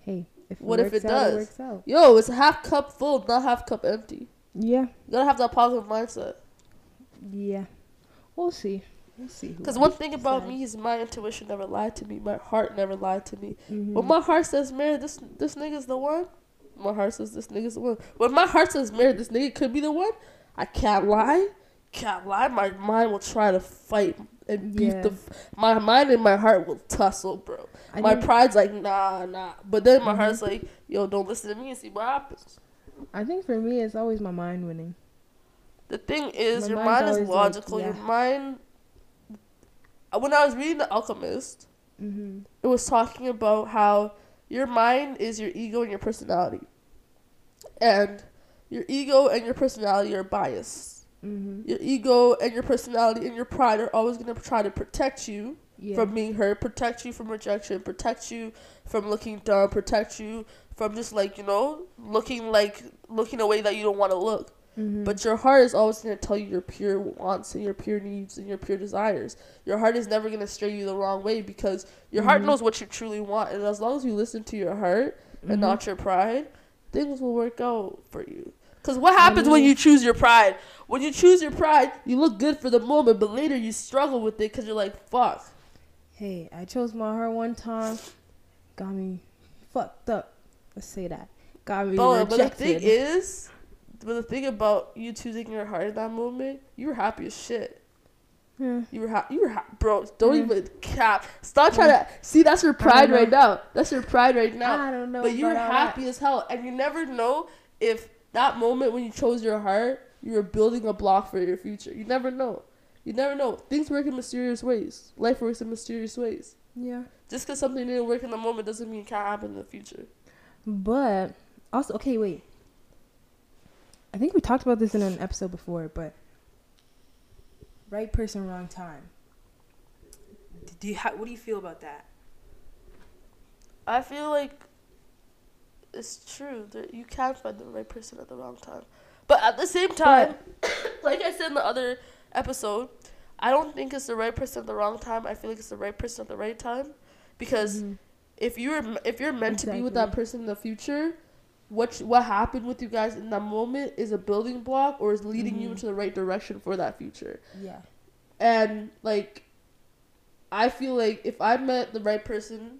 Hey, if it What if it out, does? It works out. Yo, it's half cup full, not half cup empty. Yeah. You gotta have that positive mindset. Yeah. We'll see. We'll see. Cause one thing about me is my intuition never lied to me. My heart never lied to me. Mhm. When my heart says married, this this nigga's the one. My heart says this nigga's the one. When my heart says married, this nigga could be the one. I can't lie. Can't lie. My mind will try to fight and beat Yeah. the. F- my mind and my heart will tussle, bro. I my pride's like nah, nah. But then my Mhm. heart's like, yo, don't listen to me and see what happens. I think for me, it's always my mind winning. The thing is, My your mind is always like, logical. Your mind. When I was reading The Alchemist, Mm-hmm. it was talking about how your mind is your ego and your personality. And your ego and your personality are biased. Mm-hmm. Your ego and your personality and your pride are always going to try to protect you Yeah. from being hurt, protect you from rejection, protect you from looking dumb, protect you from just like, you know, looking like looking a way that you don't want to look. Mm-hmm. But your heart is always going to tell you your pure wants and your pure needs and your pure desires. Your heart is never going to stray you the wrong way because your heart Mhm. knows what you truly want. And as long as you listen to your heart and Mhm. not your pride, things will work out for you. Because what happens when you choose your pride? When you choose your pride, you look good for the moment, but later you struggle with it because you're like, fuck. Hey, I chose my heart one time. Got me fucked up. Let's say that. Got me But, but the rejected. thing is, but the thing about you choosing your heart in that moment, you were happy as shit. Yeah. You were happy. You were happy, bro. Don't Mm. even cap. Stop trying to see. That's your pride right now. That's your pride right now. I don't know. but you were all that. happy as hell, and you never know if that moment when you chose your heart, you were building a block for your future. You never know. You never know. Things work in mysterious ways. Life works in mysterious ways. Yeah. Just because something didn't work in the moment doesn't mean it can't happen in the future. But also, okay, wait. I think we talked about this in an episode before, but right person, wrong time. Do you ha- what do you feel about that? I feel like it's true that you can find the right person at the wrong time. But at the same time, like I said in the other episode, I don't think it's the right person at the wrong time. I feel like it's the right person at the right time. Because Mhm. if you're if you're meant to be with that person in the future, what what happened with you guys in that moment is a building block or is leading you Mhm. into the right direction for that future. Yeah. And like I feel like if I met the right person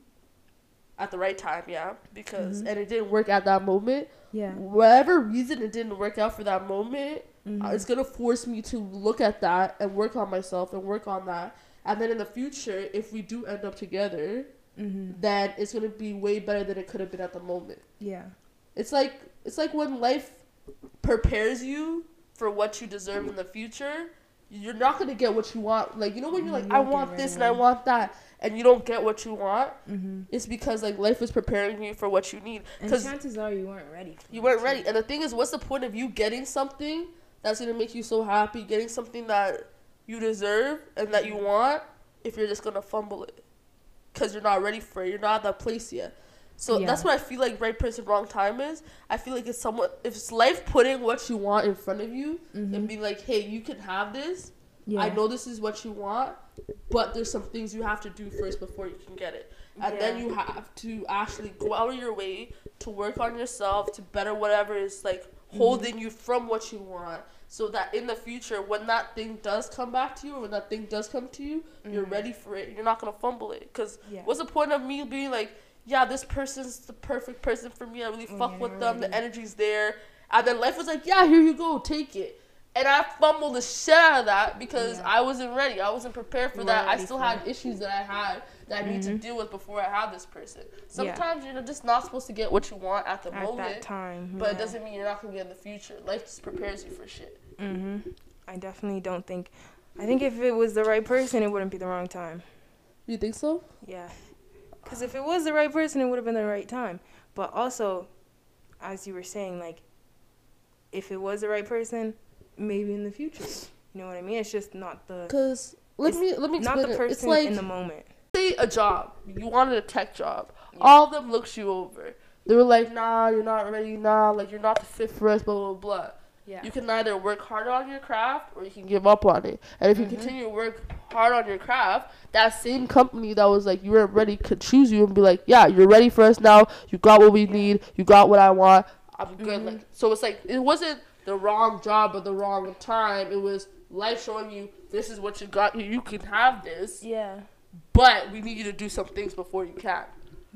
at the right time, yeah, because Mhm. and it didn't work at that moment, Yeah. whatever reason it didn't work out for that moment, uh, it's gonna force me to look at that and work on myself and work on that. And then in the future, if we do end up together, Mhm. then it's gonna be way better than it could have been at the moment. Yeah. It's like it's like when life prepares you for what you deserve in the future. You're not gonna get what you want. Like you know when you're like, I get want this and I want that, and you don't get what you want. Mhm. It's because like life is preparing you for what you need. Because chances are you weren't ready. You weren't ready. And the thing is, what's the point of you getting something that's gonna make you so happy, getting something that you deserve and that you want, if you're just gonna fumble it, because you're not ready for it. You're not at that place yet. So Yeah. that's what I feel like right person, wrong time is. I feel like it's somewhat if it's life putting what you want in front of you Mhm. and be like, hey, you can have this, Yeah. I know this is what you want, but there's some things you have to do first before you can get it. And then you have to actually go out of your way to work on yourself to better whatever is like Mm-hmm. holding you from what you want. So that in the future, when that thing does come back to you, or when that thing does come to you, you're Mhm. ready for it. You're not gonna fumble it. Cause Yeah. what's the point of me being like, yeah, this person's the perfect person for me. I really fuck you're with them. The energy's there. And then life was like, yeah, here you go, take it. And I fumbled the shit out of that because Yeah. I wasn't ready. I wasn't prepared for that. I still had it. issues that I had that I need to Mhm. deal with before I have this person. Yeah. Sometimes you're just not supposed to get what you want at the At moment, that time. but it doesn't mean you're not gonna get in the future. Life just prepares you for shit. Mm-hmm. I definitely don't think. I think if it was the right person, it wouldn't be the wrong time. You think so? Yeah. Because if it was the right person, it would have been the right time. But also, as you were saying, like, if it was the right person, maybe in the future. You know what I mean? It's just not the Cause let me let me not explain the it. person It's like in the moment. say a job. You wanted a tech job. Yeah. All of them looked you over. They were like, nah, you're not ready, nah, like you're not the fit for us, blah blah blah. Yeah. You can either work harder on your craft or you can give up on it. And if you Mhm. continue to work hard on your craft, that same company that was like you weren't ready could choose you and be like, yeah, you're ready for us now. You got what we need. You got what I want. I'm good. Mhm. Like so, it's like it wasn't the wrong job at the wrong time. It was life showing you this is what you got. You can have this, yeah. but we need you to do some things before you can.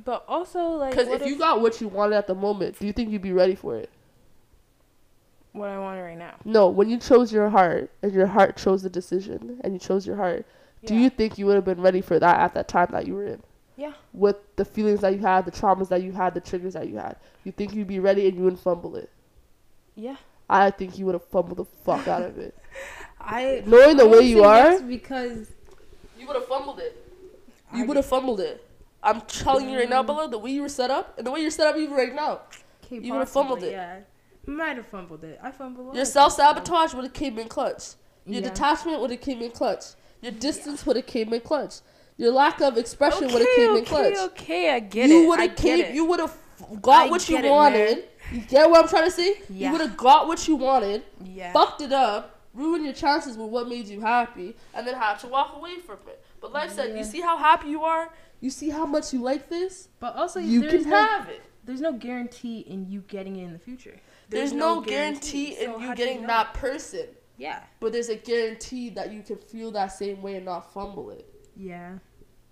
But also, like, Because what if you got what you wanted at the moment, do you think you'd be ready for it? What I want right now. No, when you chose your heart and your heart chose the decision and you chose your heart, do you think you would have been ready for that at that time that you were in? Yeah. With the feelings that you had, the traumas that you had, the triggers that you had, you think you'd be ready and you wouldn't fumble it? Yeah. I think you would have fumbled the fuck out of it. I Knowing the I way you are, because you would have fumbled it. You would have fumbled it. I'm telling you right now, Mm. Bella, the way you were set up and the way you're set up even right now, Okay, You would've fumbled it. Yeah, might have fumbled it. I fumbled. a lot your self sabotage would have came in clutch. Your Yeah. detachment would have came in clutch. Your distance would have came in clutch. Your lack of expression would have came in okay, clutch. okay, I get you it. would have came. it. You would have got I what you it, wanted. man. You get what I'm trying to say? Yeah. You would have got what you wanted, yeah. fucked it up, ruined your chances with what made you happy, and then had to walk away from it. But like I said, you see how happy you are. You see how much you like this. But also, You can have it. There's no guarantee in you getting it in the future. There's, no, guarantee, So in how you getting know? that person, Yeah. but there's a guarantee that you can feel that same way and not fumble it. Yeah.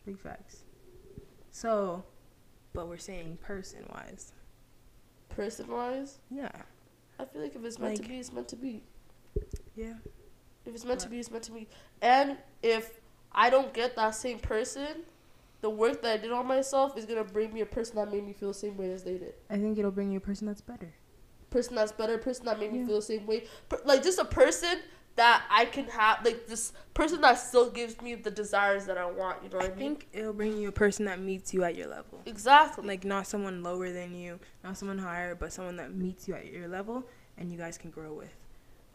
Big facts. So, but we're saying person wise. Person wise, Yeah. I feel like if it's meant to be, it's meant to be. Yeah. If it's meant to be, it's meant to be. And if I don't get that same person, the work that I did on myself is gonna bring me a person that made me feel the same way as they did. I think it'll bring you a person that's better. Person that's better, person that made me Yeah. feel the same way. Per- like just a person that I can have, like this person that still gives me the desires that I want. You know what I, I mean? think it'll bring you a person that meets you at your level. Exactly. Like not someone lower than you, not someone higher, but someone that meets you at your level and you guys can grow with.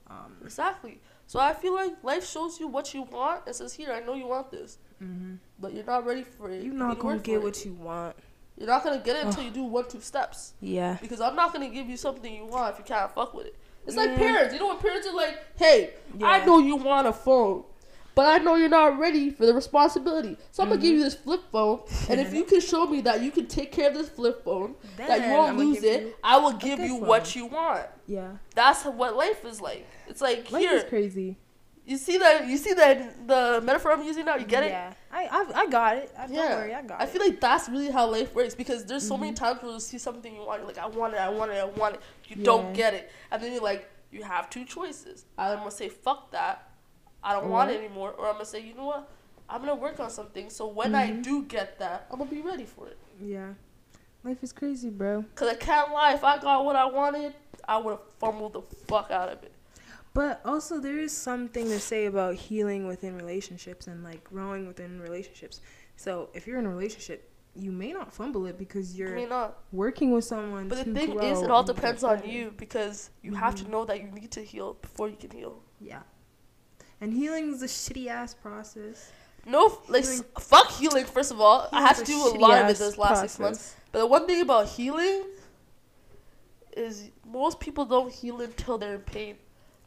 Um, exactly. So I feel like life shows you what you want and says, "Here, I know you want this, mhm. but you're not ready for it. You're not gonna get what you want. You're not gonna get it until you do one, two steps." Yeah. Because I'm not gonna give you something you want if you can't fuck with it. It's like Yeah. parents. You know when parents are like, "Hey, Yeah. I know you want a phone, but I know you're not ready for the responsibility. So I'm gonna give mm-hmm. you this flip phone, and if you can show me that you can take care of this flip phone, that you won't lose it, you- I will give you phone. what you want. Yeah. That's what life is like. It's like Life here. is crazy. You see that? You see that the metaphor I'm using now? You get it? Yeah. I I, I got it. I, Yeah. Don't worry, I got I it. feel like that's really how life works because there's so many Mhm. times where you see something you want, you're like, I want it, I want it, I want it. You Yeah. don't get it. And then you're like, you have two choices. I'm going to say, fuck that. I don't want it anymore. Or I'm going to say, you know what? I'm going to work on something. So when I Mhm. do get that, I'm going to be ready for it. yeah. Life is crazy, bro. Because I can't lie. If I got what I wanted, I would have fumbled the fuck out of it. But also, there is something to say about healing within relationships and like growing within relationships. So, if you're in a relationship, you may not fumble it because you're mean, not. working with someone. But the thing is, it all depends on you because you have to Mhm. know that you need to heal before you can heal. Yeah. And healing is a shitty ass process. No, like Healing- fuck healing. First of all, I had to do a lot of it this last six months. But the one thing about healing is most people don't heal until they're in pain.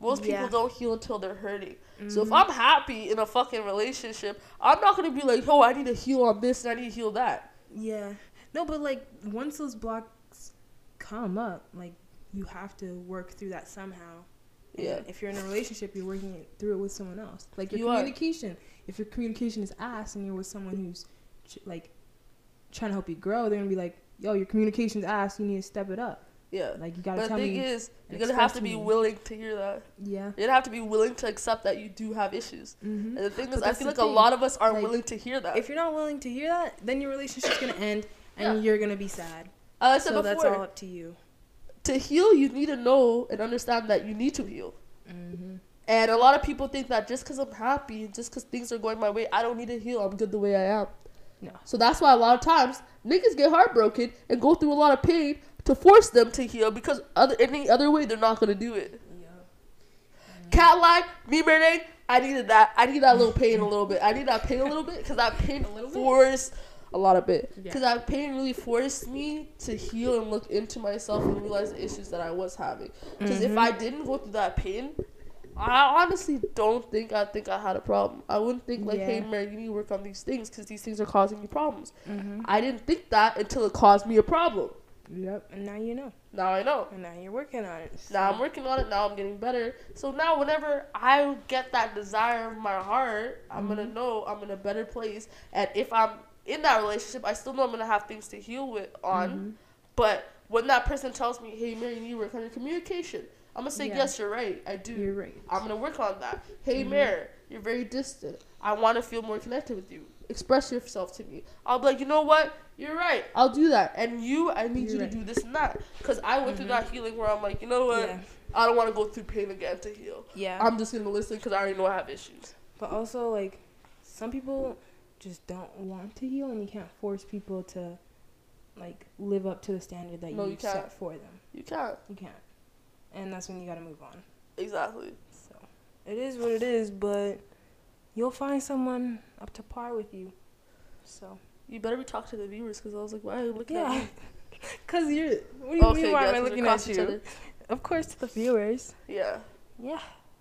Most people Yeah. don't heal until they're hurting. So if Mhm. I'm happy in a fucking relationship, I'm not gonna be like, oh, I need to heal on this and I need to heal that. Yeah. No, but like once those blocks come up, like you have to work through that somehow. And Yeah. If you're in a relationship, you're working it through it with someone else. Like your You are. communication. If your communication is ass and you're with someone who's ch- like trying to help you grow, they're gonna be like, "Yo, your communication's ass. You need to step it up. Yeah. Like you gotta But the thing is, you're gonna have to be me. willing to hear that. yeah. You're gonna have to be willing to accept that you do have issues. Mm-hmm. And the thing is, I feel like a lot of us aren't Like, willing to hear that. If you're not willing to hear that, then your relationship's gonna end, and Yeah. you're gonna be sad. I said So before, that's all up to you. to heal, you need to know and understand that you need to heal. Mm-hmm. And a lot of people think that just because I'm happy, just because things are going my way, I don't need to heal. I'm good the way I am. No. So that's why a lot of times niggas get heartbroken and go through a lot of pain to force them to heal because other any other way they're not gonna do it. Cat line, me Mernay, I needed that. I need that little pain a little bit. I need that pain a little bit because that pain A little bit? forced a lot of bit. Yeah. Because that pain really forced me to heal and look into myself and realize the issues that I was having. Because if Mhm. I didn't go through that pain, I honestly don't think I think I had a problem. I wouldn't think like, hey, Yeah. Mary, you need to work on these things because these things are causing you problems. Mm-hmm. I didn't think that until it caused me a problem. Yep. And now you know. Now I know. And now you're working on it. Now I'm working on it. Now I'm getting better. So now whenever I get that desire of my heart, I'm gonna Mhm. know I'm in a better place. And if I'm in that relationship, I still know I'm gonna have things to heal with on. Mhm. But when that person tells me, "Hey, Mary, you need to work on your communication," I'm gonna say, Yeah. "Yes, you're right. I do. You're right. I'm gonna work on that." Hey, Mhm. Mary, you're very distant. I want to feel more connected with you. Express yourself to me. I'll be like, you know what? You're right. I'll do that. And you, I need You're you right. to do this and that. Because I went through Mhm. that healing where I'm like, you know what? Yeah. I don't want to go through pain again to heal. Yeah. I'm just gonna listen because I already know I have issues. But also, like, some people just don't want to heal, and you can't force people to, like, live up to the standard that No, you, you can't. set for them. You can't. You can't. And that's when you gotta move on. Exactly. So, it is what it is, but you'll find someone up to par with you. So, You better be talking to the viewers because I was like, why are you looking yeah. at me? Because you're. What do you Okay, mean, why yeah, am I 'cause looking at you? Of course, to the viewers. Yeah. Yeah.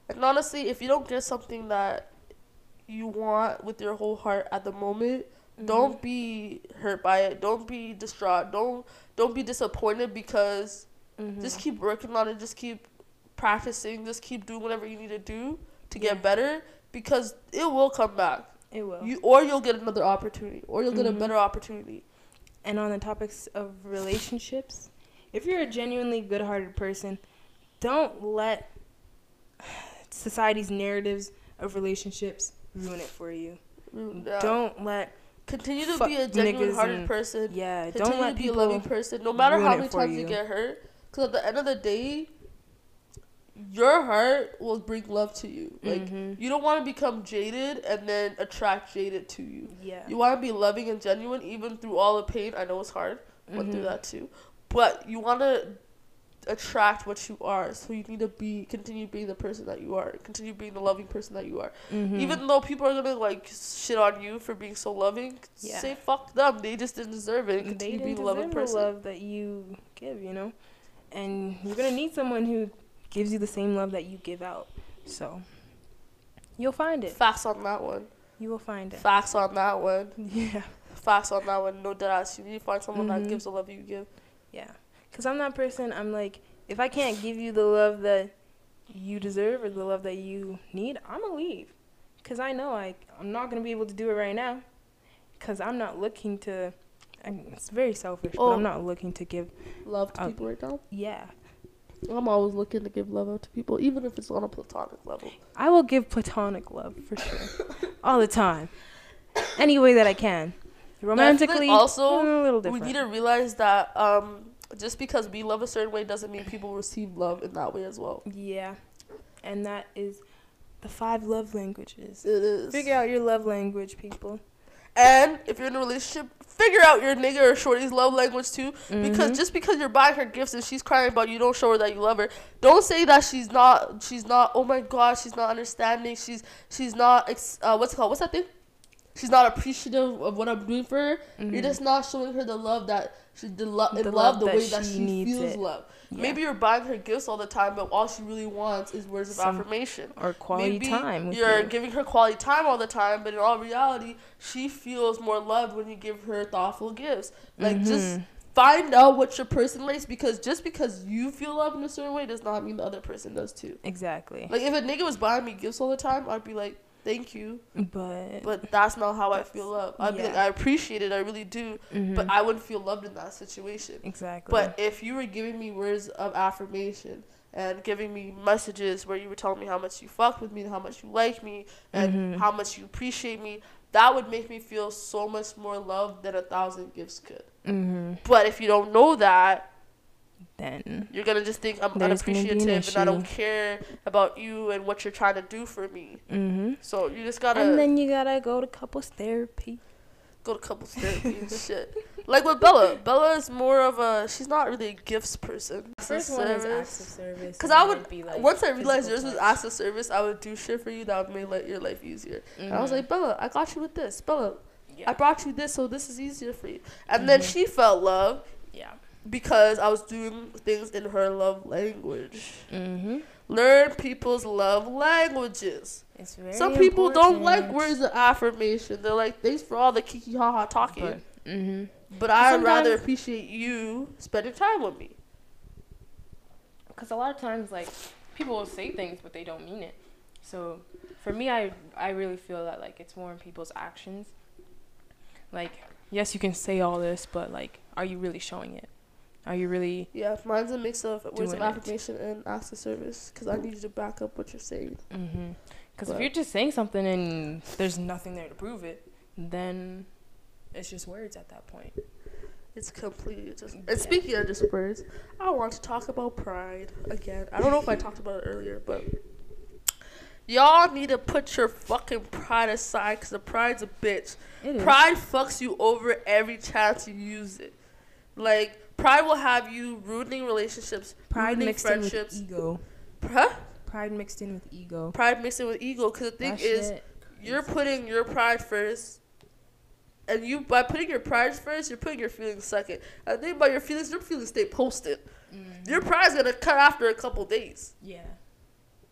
And honestly, if you don't get something that you want with your whole heart at the moment, Mm-hmm. don't be hurt by it. Don't be distraught. Don't don't be disappointed because Mhm. just keep working on it. Just keep practicing. Just keep doing whatever you need to do to get better because it will come back. It will. You or you'll get another opportunity or you'll get a Mhm. better opportunity. And on the topics of relationships, if you're a genuinely good hearted person, don't let society's narratives of relationships ruin it for you. Mm, Yeah. Don't let continue to be a genuine-hearted person. yeah, Continue don't let to be a loving person, no matter how many times you. you. get hurt. Because at the end of the day, your heart will bring love to you. Like Mhm. you don't want to become jaded and then attract jaded to you. yeah. You want to be loving and genuine even through all the pain. I know it's hard. Went through Mhm. that too, but you want to attract what you are. So you need to be continue being the person that you are. Continue being the loving person that you are. Mhm. Even though people are gonna like shit on you for being so loving, Yeah. say fuck them. They just didn't deserve it. And they continue didn't being a loving deserve the person. love that you give, you know, and you're gonna need someone who gives you the same love that you give out. So you'll find it. Facts on that one. You will find it. Facts on that one. Yeah. Facts on that one. No doubt. You need to find someone Mhm. that gives the love you give. Yeah. Because I'm that person, I'm like, if I can't give you the love that you deserve or the love that you need, I'm going to leave. Because I know I, I'm not going to be able to do it right now. Because I'm not looking to, and it's very selfish, but Oh. I'm not looking to give, Love to Uh, people right now. yeah. I'm always looking to give love out to people, even if it's on a platonic level. I will give platonic love for sure. All the time. Any way that I can. Romantically, also, a little We different. need to realize that um, just because we love a certain way doesn't mean people receive love in that way as well. Yeah. And that is the five love languages. It is. Figure out your love language, people. And if you're in a relationship, figure out your nigga or shorty's love language too. Because Mhm. just because you're buying her gifts and she's crying about you don't show her that you love her. Don't say that she's not. She's not. Oh my god, she's not understanding. She's she's not. Ex, uh, what's it called? What's that thing? she's not appreciative of what I'm doing for her. Mhm. You're just not showing her the love that she the love The love love the way that she feels it. love. Yeah. Maybe you're buying her gifts all the time, but all she really wants is words of Some affirmation. or quality Maybe time. You're you. giving her quality time all the time, but in all reality, she feels more loved when you give her thoughtful gifts. Like just Mhm. find out what your person likes because just because you feel loved in a certain way does not mean the other person does too. exactly. Like if a nigga was buying me gifts all the time, I'd be like, thank you, but but that's not how I feel love. I'd be like. I appreciate it, I really do, mhm. but I wouldn't feel loved in that situation. exactly. But if you were giving me words of affirmation and giving me messages where you were telling me how much you fucked with me, and how much you like me, and Mhm. how much you appreciate me, that would make me feel so much more loved than a thousand gifts could. hmm But if you don't know that, then you're gonna just think I'm There's gonna be an unappreciative and I don't care about you and what you're trying to do for me. hmm So you just gotta and then you gotta go to couples therapy. go to couples therapy and shit. Like with Bella, Bella is more of a she's not really a gifts person. First one is acts of service. Because I would be like once I realized physical yours was touch. acts of service, I would do shit for you that would make like, your life easier. And I was Mhm. like, Bella, I got you with this. Bella, yeah. I brought you this, so this is easier for you. And then Mhm. she felt love yeah. Because I was doing things in her love language. Mm-hmm. Learn people's love languages. It's very Some people don't like words of affirmation. They're like, thanks for all the kiki haha talking. But, mm-hmm. But I'd rather appreciate you spending time with me. Because a lot of times, like, people will say things, but they don't mean it. So, for me, I I really feel that like it's more in people's actions. Like, yes, you can say all this, but like, are you really showing it? Are you really? Yeah, mine's a mix of words of Doing it. affirmation and acts of service because I need you to back up what you're saying. Mm-hmm. Because if you're just saying something and there's nothing there to prove it, then it's just words at that point. It's completely just. Yeah. And speaking of just words, I want to talk about pride again. I don't know if I talked about it earlier, but y'all need to put your fucking pride aside because the pride's a bitch. It Pride fucks you over every chance you use it. Like pride will have you ruining relationships, Pride ruining mixed in with friendships. ego. Huh? Pride mixed in with ego. Pride mixed in with ego. Because the thing That is, shit you're putting your pride first. And you by putting your pride first, you're putting your feelings second. And think about your feelings, your feelings stay posted. Mhm. Your pride's gonna cut after a couple days. yeah.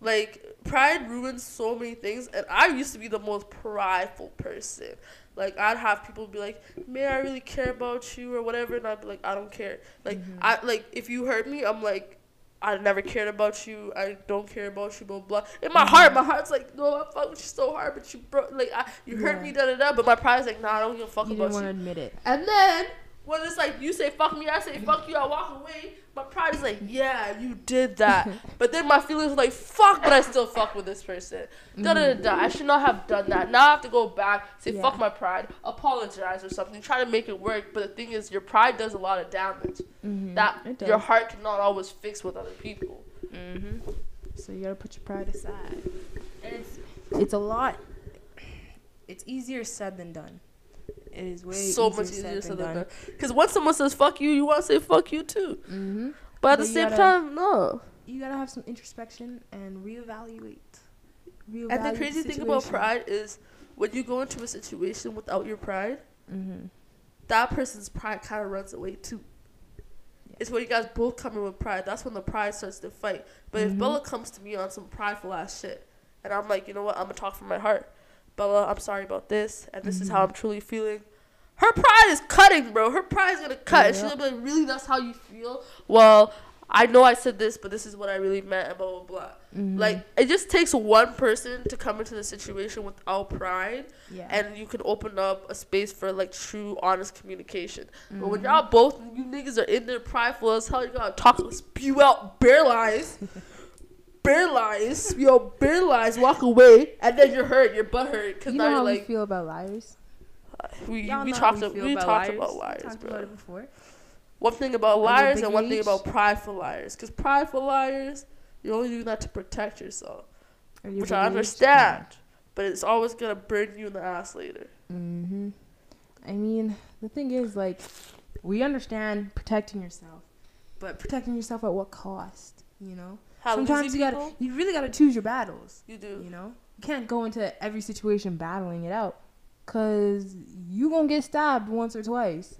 Like pride ruins so many things, and I used to be the most prideful person. Like I'd have people be like, "Man, I really care about you" or whatever, and I'd be like, "I don't care." Like Mhm. I like if you hurt me, I'm like, "I never cared about you. I don't care about you." Blah blah. In my heart, my heart's like, "No, I fuck with you so hard, but you broke. Like I, you hurt me, da da da." But my pride's like, "Nah, I don't give a fuck You about didn't want you." to admit it. And then when it's like you say fuck me, I say fuck you, I walk away. My pride is like, yeah, you did that. but then my feelings are like, fuck, but I still fuck with this person. Da da da da. I should not have done that. Now I have to go back, say Yeah. fuck my pride, apologize or something, try to make it work. But the thing is, your pride does a lot of damage Mm-hmm. that your heart cannot always fix with other people. Mm-hmm. So you gotta put your pride aside. And it's it's a lot. It's easier said than done. It is way so easier much easier said than done. Because once someone says fuck you, you want to say fuck you too. Mm-hmm. But at the But same gotta- time, no. You gotta have some introspection and reevaluate. reevaluate And the crazy thing about pride is when you go into a situation without your pride, Mm-hmm. that person's pride kind of runs away too. Yeah. It's when you guys both come in with pride. That's when the pride starts to fight. But if Mhm. Bella comes to me on some prideful ass shit, and I'm like, you know what, I'm gonna talk from my heart. Bella, I'm sorry about this, and this is how Mhm. I'm truly feeling. Her pride is cutting, bro. Her pride is gonna cut. And she's gonna be like, really, that's how you feel? Well, I know I said this, but this is what I really meant, and blah, blah, blah. Mm-hmm. Like, it just takes one person to come into the situation without pride, yeah. and you can open up a space for, like, true, honest communication. But when Mhm. y'all both, you niggas are in there prideful as hell, you gotta talk, spew out bare lies. bare lies. Yo, bare lies, walk away, and then you're hurt, you're butt hurt. Because you now know you're how like, we feel about liars. we, we talked, we we, about talked liars. about liars, talked bro. about before. One thing about liars and one thing about prideful liars. Because prideful liars, you're only doing that to protect yourself, which I age? understand. But it's always gonna burn you in the ass later. Mm-hmm. I mean, the thing is, like, we understand protecting yourself, but protecting yourself at what cost? You know, How sometimes you gotta, you really gotta choose your battles. You do. You know, you can't go into every situation battling it out. cause you gonna get stabbed once or twice.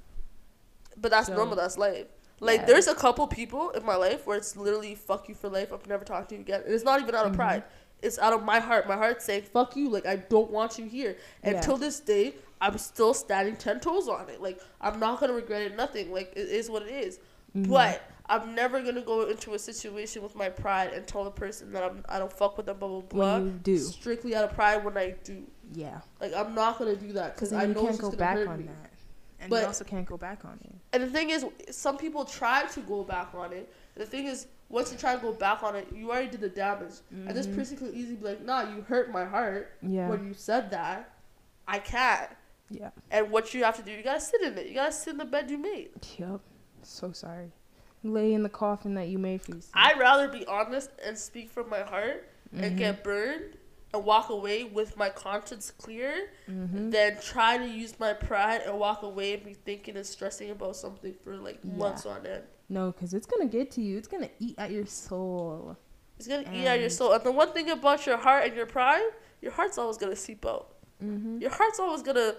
But that's So- normal. That's life. Like Yeah. there's a couple people in my life where it's literally fuck you for life. I'm never talking to you again. And it's not even out of Mhm. pride. It's out of my heart. My heart's saying fuck you. Like I don't want you here. And Yeah. till this day, I'm still standing ten toes on it. Like I'm not gonna regret it. Nothing. Like it is what it is. Mhm. But I'm never gonna go into a situation with my pride and tell a person that I'm I don't fuck with them. Blah blah blah. when you do, Strictly out of pride when I do. yeah, Like I'm not gonna do that because I then you know can't go back on me. that, and But- you also can't go back on it. And the thing is, some people try to go back on it. The thing is, once you try to go back on it, you already did the damage. And this Mhm. person could easily be like, "Nah, you hurt my heart Yeah, when you said that. I can't." yeah, And what you have to do, you gotta sit in it. You gotta sit in the bed you made. yep. So sorry. Lay in the coffin that you made for yourself. I'd rather be honest and speak from my heart and Mhm. get burned and walk away with my conscience clear Mhm. than try to use my pride and walk away and be thinking and stressing about something for like Yeah. months on end. No, because it's gonna get to you. It's gonna eat at your soul. It's gonna eat at your soul. And the one thing about your heart and your pride, your heart's always gonna seep out. Mm-hmm. Your heart's always gonna,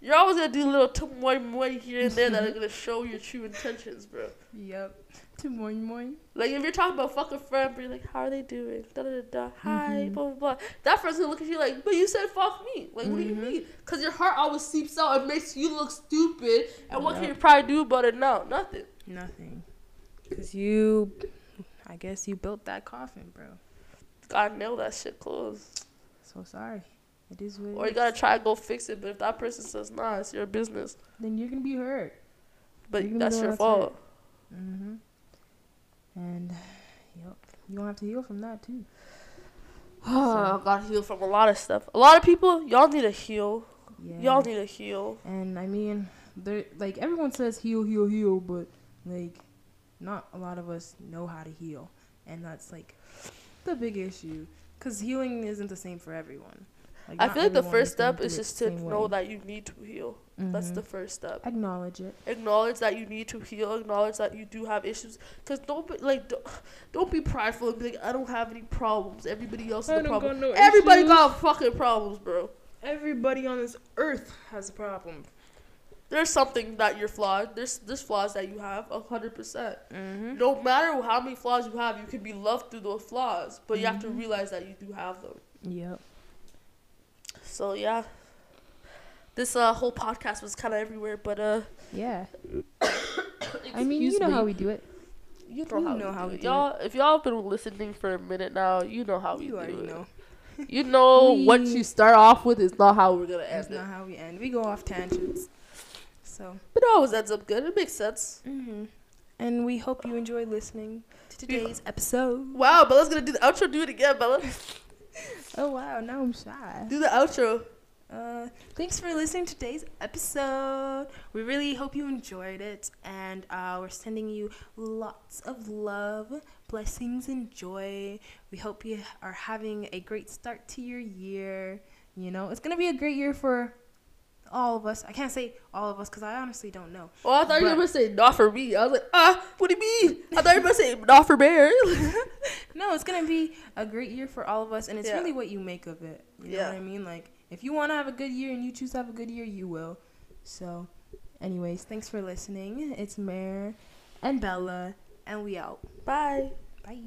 you're always gonna do little tumoy moy here and there that are gonna show your true intentions, bro. Yep. To moin moin. Like if you're talking about fuck a friend, but you're like, how are they doing? Da da da da. Hi, Mhm. blah blah blah. That friend's gonna look at you like, but you said fuck me. Like, what do you Mhm. mean? Cause your heart always seeps out and makes you look stupid. And what can Yep. your pride do about it now? Nothing. Nothing. Cause you, I guess you built that coffin, bro. Gotta nail that shit closed. So sorry. It is what. Or you gotta try to go fix it. But if that person says nah, it's your business. Then you're gonna be hurt. But that's your fault. Mm-hmm. And, yep. You gonna have to heal from that too. Oh, I gotta heal from a lot of stuff. A lot of people, y'all need to heal. Yeah. Y'all need to heal. And I mean, there like everyone says heal, heal, heal, but like not a lot of us know how to heal, and that's like the big issue. Cause healing isn't the same for everyone. I feel like the first step is just to know way. that you need to heal. That's Mhm. the first step. acknowledge it. Acknowledge that you need to heal. Acknowledge that you do have issues. Cause don't be like don't, don't be prideful and be like I don't have any problems. Everybody else I has a problem. got no Everybody issues. got fucking problems, bro. Everybody on this earth has a problem. There's something that you're flawed. There's there's flaws that you have a hundred percent. Mm-hmm. No matter how many flaws you have, you can be loved through those flaws. But you have to Mhm. realize that you do have them. Yep. So yeah, this uh, whole podcast was kind of everywhere, but uh, Yeah. I mean, you know how we do it. you know you how, know we, how do we it. do y'all. If y'all been listening for a minute now, you know how we You do already it. know. You know what you start off with is not how we're gonna That's end it. not how we end. We go off tangents. So. But it always ends up good. It makes sense. Mm-hmm. And we hope you enjoy listening to today's episode. Wow, Bella's gonna do the outro. Do it again, Bella. Oh wow, now I'm shy. Do the outro. Uh, thanks for listening to today's episode. We really hope you enjoyed it, and uh, we're sending you lots of love, blessings, and joy. We hope you are having a great start to your year. You know, it's gonna be a great year for all of us. I can't say all of us because I honestly don't know. Oh, I thought you were gonna say not for me. I was like, ah, what do you mean? I thought you were gonna say not for Bear. No, it's gonna be a great year for all of us, and it's Yeah. really what you make of it. You know Yeah. what I mean? Like, if you want to have a good year and you choose to have a good year, you will. So, anyways, thanks for listening. It's Mare and Bella, and we out. Bye. Bye.